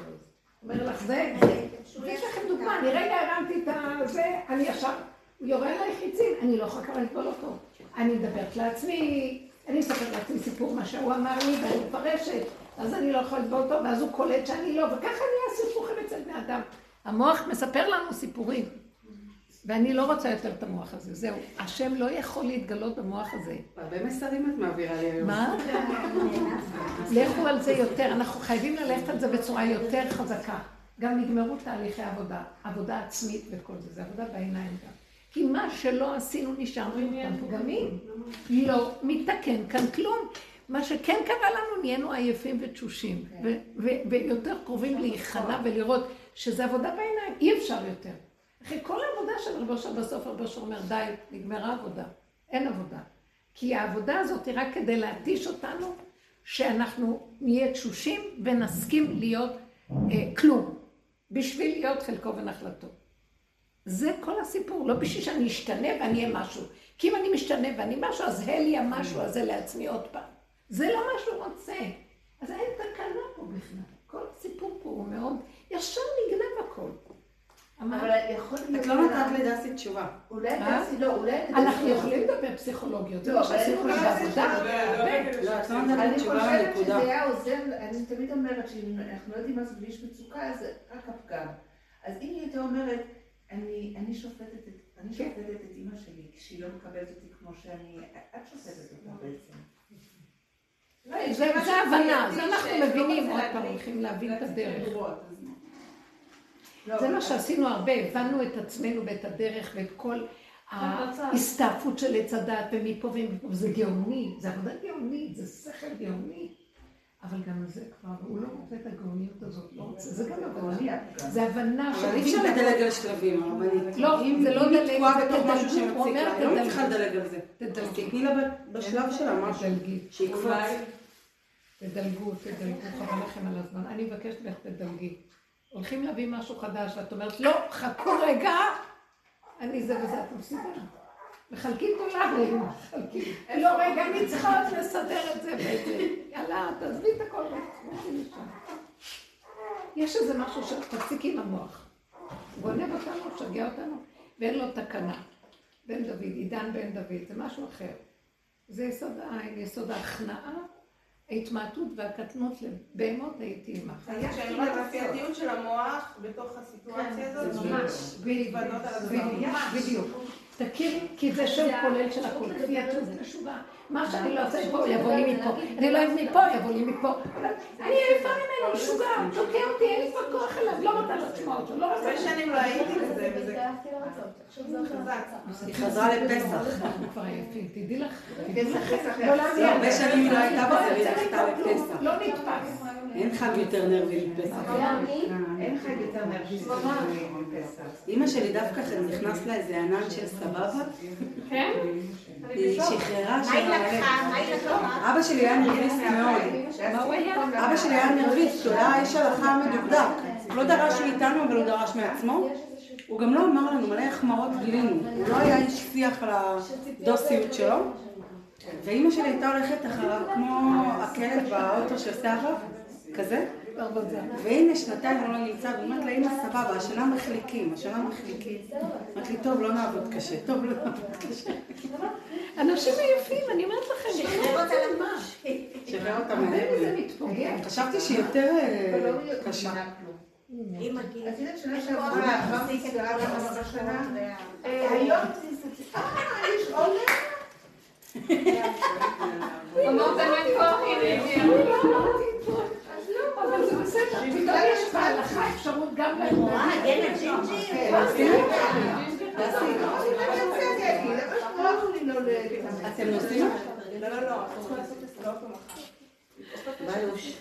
אומר לך, זה, זה. יש לכם דוגמה, אני רגע הרמתי את הזה, אני עכשיו, הוא יורה עליי חיצים, אני לא יכולה לטבול אותו. אני מדברת לעצמי, אני מספרת לעצמי סיפור מה שהוא אמר לי, ואני מפרשת, אז אני לא יכולה לטבול אותו, ואז הוא קולט שאני לא, וככה נהיה סיפורים אצל בני אדם. המוח מספר לנו סיפורים, ואני לא רוצה יותר את המוח הזה, זהו. השם לא יכול להתגלות במוח הזה. הרבה מסרים את מעבירה לי היום. מה? לכו על זה יותר, אנחנו חייבים ללכת על זה בצורה יותר חזקה. גם נגמרו תהליכי עבודה, עבודה עצמית וכל זה, זה עבודה בעיניים גם. כי מה שלא עשינו נשארנו עם אותם פגמים. לא מתקן כאן כלום. מה שכן קרה לנו, נהיינו עייפים ותשושים, ו- ויותר קרובים להיכנע ולראות שזה עבודה בעיניים, אי אפשר יותר. אחרי כל העבודה של רבו אושר בסוף רבו אושר אומר, די, נגמרה עבודה, אין עבודה. כי העבודה הזאת היא רק כדי להתיש אותנו, שאנחנו נהיה תשושים ונסכים להיות אה, כלום, בשביל להיות חלקו ונחלתו. זה כל הסיפור, לא בשביל שאני אשתנה ואני אהיה משהו. כי אם אני משתנה ואני משהו, אז לי המשהו הזה לעצמי עוד פעם. זה לא מה שהוא רוצה. אז אין תקנה פה בכלל. כל הסיפור פה הוא מאוד, ישר נגנב הכל. אבל יכול להיות... את לא נתת לדסי תשובה. אולי מה? דסי, לא, אולי... אנחנו יכולים לדבר פסיכולוגיות, זה לא, מה אבל שעשינו אני כאן חושבת בעבודה. לא, לא אני חושבת שזה. היה עוזר, אני תמיד אומרת שאם אנחנו לא יודעים מה זה בלי מצוקה, אז זה רק הפגם. אז אם היא הייתה אומרת, אני אני שופטת את אני שופטת את אימא שלי כשהיא לא מקבלת אותי כמו שאני, את שופטת אותה בעצם. זה זה הבנה, זה אנחנו מבינים, עוד פעם הולכים להבין את הדרך. לא, זה מה שעשינו הרבה, הבנו את עצמנו ואת הדרך ואת כל ההסתעפות של עץ הדת ומפה ומפה, זה גאוני, זה עבודה גאונית, זה שכל גאוני. אבל גם זה כבר, הוא לא רוצה את הגאוניות הזאת, לא רוצה, זה גם עבודה, זה הבנה אבל אי אפשר לדלג על שלבים, הרבנית. לא, אם- זה לא דלג, זה תדלגו, הוא אומר היא לא. מצליחה לדלג על זה. אז תתני לה בשלב שלה משהו. תדלגי. שיקפוץ. תדלגו, תדלגו, חבל לכם על הזמן. אני מבקשת ממך, תדלגי. הולכים להביא משהו חדש, ואת אומרת, לא, חכו רגע, אני זה וזה, אתם מסתכלים. מחלקים דולרים, מחלקים. לא, רגע, אני צריכה עוד לסדר את זה וזה. יאללה, תעזבי את הכל. יש איזה משהו שתפסיקי עם המוח. גונב אותנו, משגע אותנו, ואין לו תקנה. בן דוד, עידן בן דוד, זה משהו אחר. זה יסוד, ה- יסוד ההכנעה, ההתמעטות והקטנות לבהמות הייתי עמך. אז כשאני אומרת הכפייתיות של המוח בתוך הסיטואציה הזאת, ממש, להתוודות על הדבר. בדיוק, בדיוק. תכירי, כי זה שם כולל של הכול. שזה משוגע. מה שאני לא אעשה פה, יבוא לי מפה. אני לא אוהב מפה, יבוא לי מפה. אני עייפה ממנו, משוגע, תוקע אותי, אין לי כבר כוח אליו, לא רוצה לשמוע אותו, לא רוצה... הרבה שנים לא הייתי בזה, וזה היא חזרה לפסח. כבר עייפים, תדעי לך. פסח לא להאמין. הרבה שנים היא לא הייתה בזה, והיא לא מפה כלום, לפסח. לא נתפס. אין חג יותר נרבי מפסח. אין חג יותר נרגיש מפסח. אימא שלי דווקא נכנס לה איזה ענן של סבבה. כן? היא שחררה מה שם היא לקחה? מה היא לקחה? אבא שלי היה נרביסט מאוד. אבא שלי היה נרביסט, הוא היה איש הלכה מדוקדק. הוא לא דרש מאיתנו, אבל הוא דרש מעצמו. הוא גם לא אמר לנו מלא החמרות גילינו. הוא לא היה איש שיח על הדוסיות שלו. ואימא שלי הייתה הולכת אחריו כמו הכלב באוטו של סבא, כזה. והנה שנתיים הוא לא נמצא, ואומרת לה, אמא סבבה, השנה מחליקים, השנה מחליקים. אמרת לי, טוב, לא נעבוד קשה, טוב, לא נעבוד קשה. אנשים עייפים, אני אומרת לכם, שחרר אותה למה? שחרר אותה מהר. מתפוגע. חשבתי שהיא יותר אה, קשה. אמא גילה. את יודעת שנה שעברה עברתי בשנה? אה, היום זה... אה, יש? אמרת באמת כוח, הנה הגיעה. אבל זה בסדר, פתאום יש בהלכה אפשרות גם. אה? אתם נוסעים? לא, לא, לא, אנחנו צריכים לעשות. ביוש.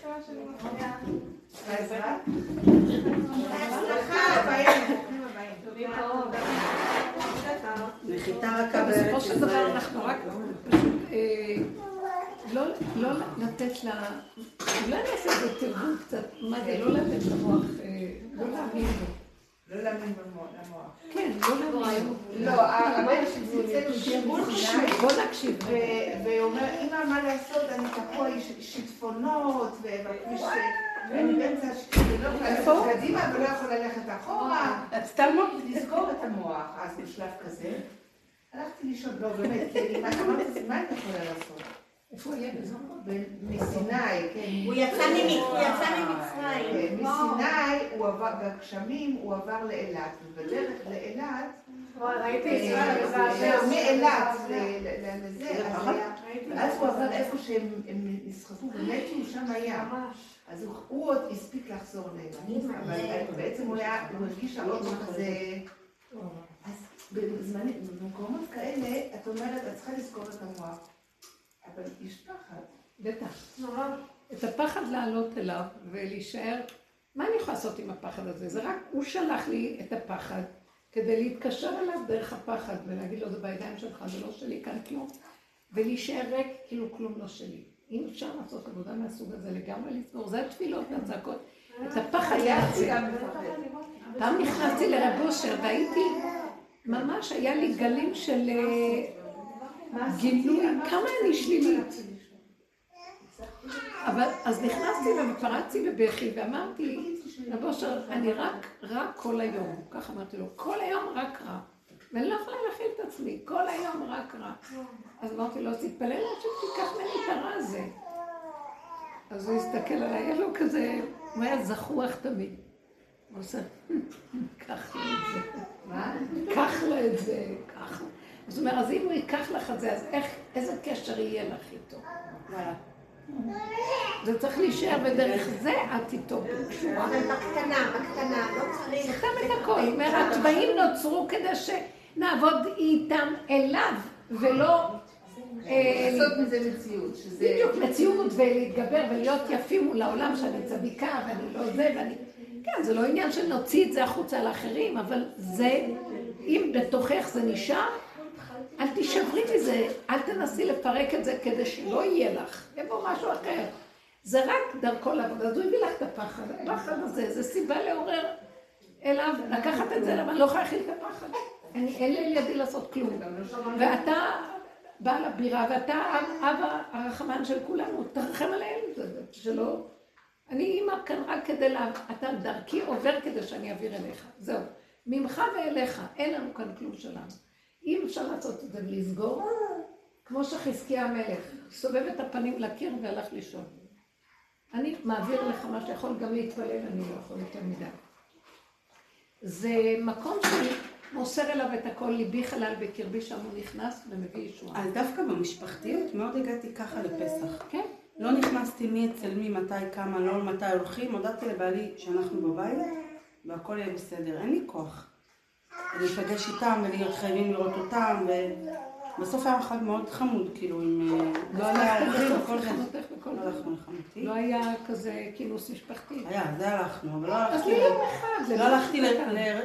העזרה? נחיתה רכה בסופו בארץ של דבר ישראל. אנחנו רק פשוט אה, לא לא לתת לה, אולי נעשה איזה תרגול קצת, מה זה, לא לתת למוח, אה, לא להאמין לו. לא להאמין במוח. כן, לא להאמין. לא, שלי אצלנו שיגור חישוב. בוא נקשיב. ו- והוא אומר, אמא, מה לעשות, אני תקוע שיטפונות, ובכביש, ואני באמצע השיטפון, ולא יכולה קדימה ולא יכולה ללכת אחורה. את סתם לסגור את המוח, אז בשלב כזה. הלכתי לישון, לא, באמת, כי אני מה אני יכולה לעשות? איפה הוא יהיה בזמן? מסיני, כן. הוא יצא יצא ממצרים. כן, מסיני, הוא עבר, בגשמים הוא עבר לאילת, ובדרך לאילת, ראיתי אה, זהו, מאילת לזה, אז היה- ואז הוא עבר איפה שהם הם נסחפו ומתו, שם היה. אז הוא- עוד הספיק לחזור לאילת, אבל בעצם הוא היה, הוא הרגיש שהאוטו כזה... אז במקומות כאלה, את אומרת, את צריכה לזכור את המוח. אבל יש פחד. בטח. את הפחד לעלות אליו ולהישאר, מה אני יכולה לעשות עם הפחד הזה? זה רק, הוא שלח לי את הפחד כדי להתקשר אליו דרך הפחד ולהגיד לו, זה בידיים שלך, זה לא שלי כאן כלום. ולהישאר ריק, כאילו כלום לא שלי. אם אפשר לעשות עבודה מהסוג הזה לגמרי לסגור, זה התפילות והצעקות. את הפחד להציג. פעם נכנסתי לרב אושר והייתי, ממש היה לי גלים של גילוי, כמה אני שלילית. אבל אז נכנסתי ופרצתי בבכי ואמרתי, רב אושר, אני רק רע כל היום. ככה אמרתי לו, כל היום רק רע. ואני לא יכולה להכיל את עצמי, כל היום רק רע. אז אמרתי לו, אז תתפלל עד שתיקח ממני את הרע הזה. אז הוא הסתכל עליי, היה לו כזה, הוא היה זחוח תמיד. הוא עושה, קח לו את זה. מה? קח לו את זה, קח לו. זאת אומרת, אז אם הוא ייקח לך את זה, אז איך, איזה קשר יהיה לך איתו? זה צריך להישאר, ודרך זה את איתו קשורה. אבל בקטנה, בקטנה, לא צריך... סתם את הכל. זאת אומרת, התוואים נוצרו כדי שנעבוד איתם אליו, ולא... אה, לעשות מזה מציאות. בדיוק, מציאות ולהתגבר ולהיות יפים מול העולם שאני צדיקה ואני לא זה ואני... כן, זה לא עניין שנוציא את זה החוצה לאחרים, אבל זה, אם בתוכך זה נשאר, אל תישברי מזה, אל תנסי לפרק את זה כדי שלא יהיה לך, יבוא משהו אחר. זה רק דרכו לעבוד, אז הוא הביא לך את הפחד, הפחד הזה, זה סיבה לעורר אליו, לקחת את זה, למה אני לא יכולה להכיל את הפחד. אני, אין לי ידי לעשות כלום. ואתה בעל הבירה, ואתה אבא הרחמן של כולנו, תרחם עליהם, שלא... אני אימא כאן רק כדי לה... אתה דרכי עובר כדי שאני אעביר אליך. זהו. ממך ואליך, אין לנו כאן כלום שלנו. אם אפשר לעשות את זה ולסגור, כמו שחזקיה המלך, סובב את הפנים לקיר והלך לישון. אני מעביר לך מה שיכול גם להתפלל, אני לא יכול יותר מדי. זה מקום של מוסר אליו את הכל, ליבי חלל בקרבי, שם הוא נכנס ומביא ישועה. אז דווקא במשפחתיות מאוד הגעתי ככה לפסח. כן. לא נכנסתי מי אצל מי, מתי, כמה, לא מתי הולכים, הודעתי לבעלי שאנחנו בבית והכל יהיה בסדר. אין לי כוח. להיפגש איתם ולהיות חייבים לראות אותם, ובסוף היה חג מאוד חמוד, כאילו, עם... אה, לא לא. הלכנו לחמותי. לא היה כזה כינוס משפחתי. היה, זה הלכנו, אבל לא אז הלכתי... ליום אחד. זה לא הלכתי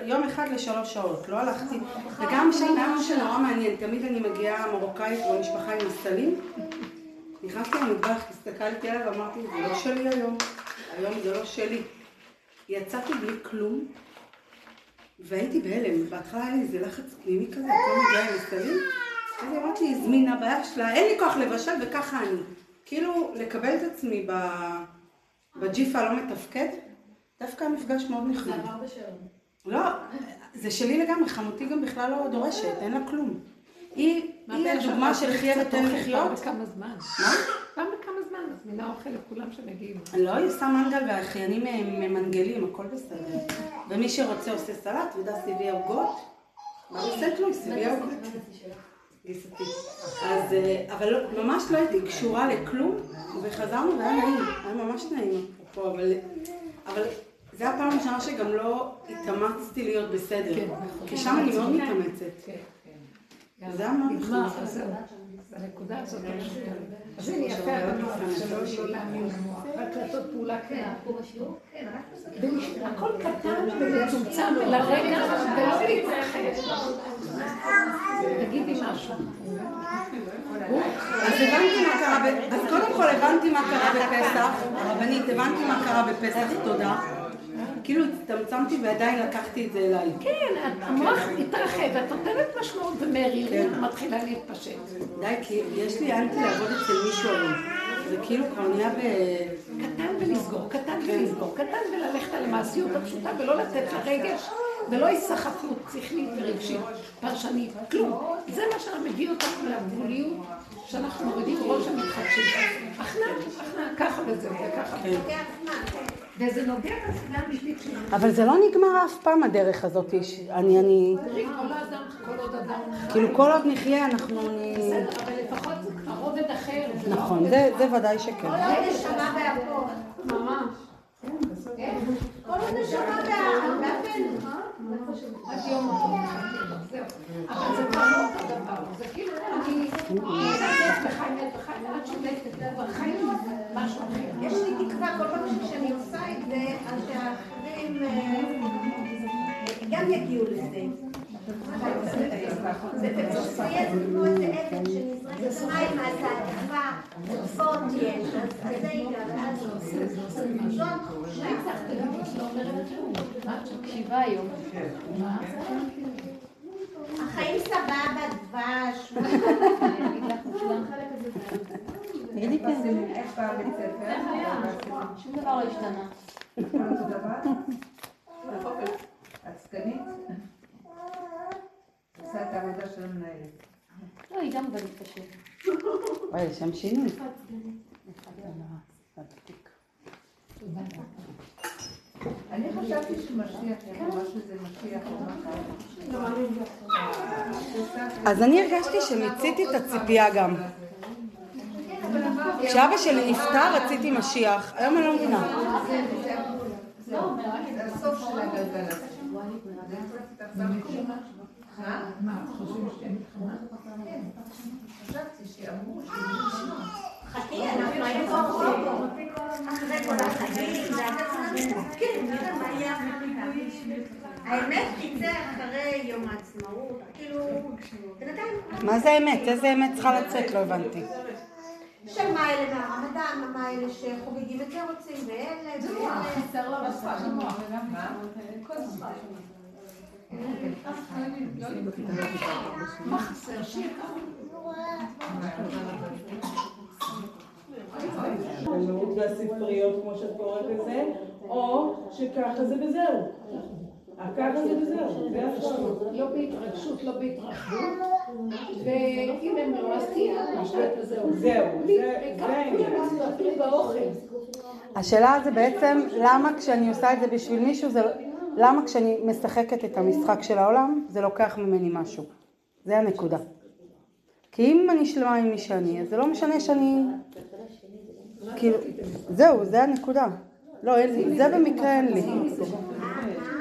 ליום אחד לשלוש שעות, לא הלכתי, וגם שם היה משהו נורא מעניין, תמיד אני מגיעה מרוקאית במשפחה עם הסלים, נכנסתי למטבח, הסתכלתי עליו ואמרתי, זה לא שלי היום, היום זה לא שלי. יצאתי בלי כלום, והייתי בהלם, בהתחלה היה לי איזה לחץ פנימי כזה, לא מגיעה עם הסלים, אז אמרתי, היא הזמינה בעיה שלה, אין לי כוח לבשל וככה אני. כאילו, לקבל את עצמי בג'יפה הלא מתפקד, דווקא המפגש מאוד נחמד. זה עבר בשלום. לא, זה שלי לגמרי, חמותי גם בכלל לא דורשת, אין לה כלום. היא, היא הבעיה הדוגמה? של חיה ותן לחיות. פעם בכמה זמן. מה? פעם בכמה זמן, מזמינה אוכל לכולם שמגיעים. לא, היא עושה מנגל והחיינים הם ממנגלים, הכל בסדר. ומי שרוצה עושה סלט, ודסי הביאה עוגות. מה בסט לואיס הביאה עוגות. גיסתי. אז, אה, אבל לא- ממש לא הייתי קשורה לכלום, וחזרנו והיה נעים, היה ממש נעים פה, אבל, אבל זה הפעם הראשונה שגם לא התאמצתי להיות בסדר, כן, כי שם אני מאוד מתאמצת. כן, כן. זה היה מאוד נגמר, נחמד. אז זהו. הנקודה הזאת פשוט. אז הנה יפה, אתה שלא שלא להאמין למוח, רק לעשות פעולה קטנה. הכל קטן ומצומצם ולרגע ולא להתרחש. תגידי משהו. אז הבנתי מה קרה, אז קודם כל הבנתי מה קרה בפסח, הרבנית, הבנתי מה קרה בפסח, תודה. כאילו הצטמצמתי ועדיין לקחתי את זה אליי. כן, המוח מתרחב, את נותנת משמעות ומרירות מתחילה להתפשט. די, כי יש לי אנטי לעבוד אצל מישהו היום. זה כאילו כבר נהיה ב... קטן ולסגור, קטן ולסגור, קטן וללכת על המעשיות הפשוטה ולא לתת לה רגש ולא היסחפות שכלית ורגשית, פרשנית, כלום. זה מה שמביא אותנו לגבוליות שאנחנו מורידים ראש המתחדשים. הכנעה, הכנעה, ככה וזהו, וככה וזהו. וזה נוגע האמיתית שלנו. אבל זה לא נגמר אף פעם הדרך הזאת. אני, אני... חי. כאילו כל עוד נחיה אנחנו... בסדר, אבל לפחות זה כבר רובד אחר. לא נכון, זה ודאי שכן. כל עוד נשמה באפו. ממש. כל עוד נשמה באפנו. עד יום אותו זהו. אבל זה כבר לא אותו דבר, זה כאילו אני נהנית וחי מת וחי מת שולטת, כבר חיים משהו אחר. יש לי תקווה כל פעם שכשאני עושה את זה, אז שהאחרים אה, גם יגיעו לזה. זה פשוט יהיה כמו איזה אבן שנזרקת אז יש, אז זה זו התחושה. מקשיבה היום. החיים סבבה, דבש. שום דבר לא השתנה. את סגנית? עושה את העבודה של המנהלת. לא, היא גם בנית קשה. וואי, לשם שינוי. אני חשבתי שמשיח זה משיח או אז אני הרגשתי שמיציתי את הציפייה גם. כשאבא שלי נפטר רציתי משיח, היום אני לא מבינה. זה הסוף של הגלגל הזה. מה, חושבים שאין מלחמה? כן, חשבתי שאמרו שיש חכי, אנחנו היינו באוקטובר. אחרי כל החגים, כן, נראה מה יהיה אחרי האמת תצא אחרי יום העצמאות, כאילו, בינתיים... מה זה אמת? איזה אמת צריכה לצאת? לא הבנתי. של מה אלה מהרמדאן, מה אלה שחוגגים את זה רוצים, ואלה, ואלה. חסר לו בשפת המוח. מה חסר? שיר הלימוד והספריות, כמו שאת קוראת לזה, או שככה זה וזהו. ככה זה וזהו, זה עכשיו. לא בהתרגשות, לא בהתרחבות, ואם הם לא, אז תהיה. זהו, לי, זה העניין. עשו. השאלה זה בעצם למה כשאני עושה את זה בשביל מישהו זה לא... למה כשאני משחקת את המשחק של העולם, זה לוקח ממני משהו. זה הנקודה. כי אם אני שלמה עם מי שאני, אז זה לא משנה שאני... כאילו, זהו, זה הנקודה. לא, זה במקרה אין לי.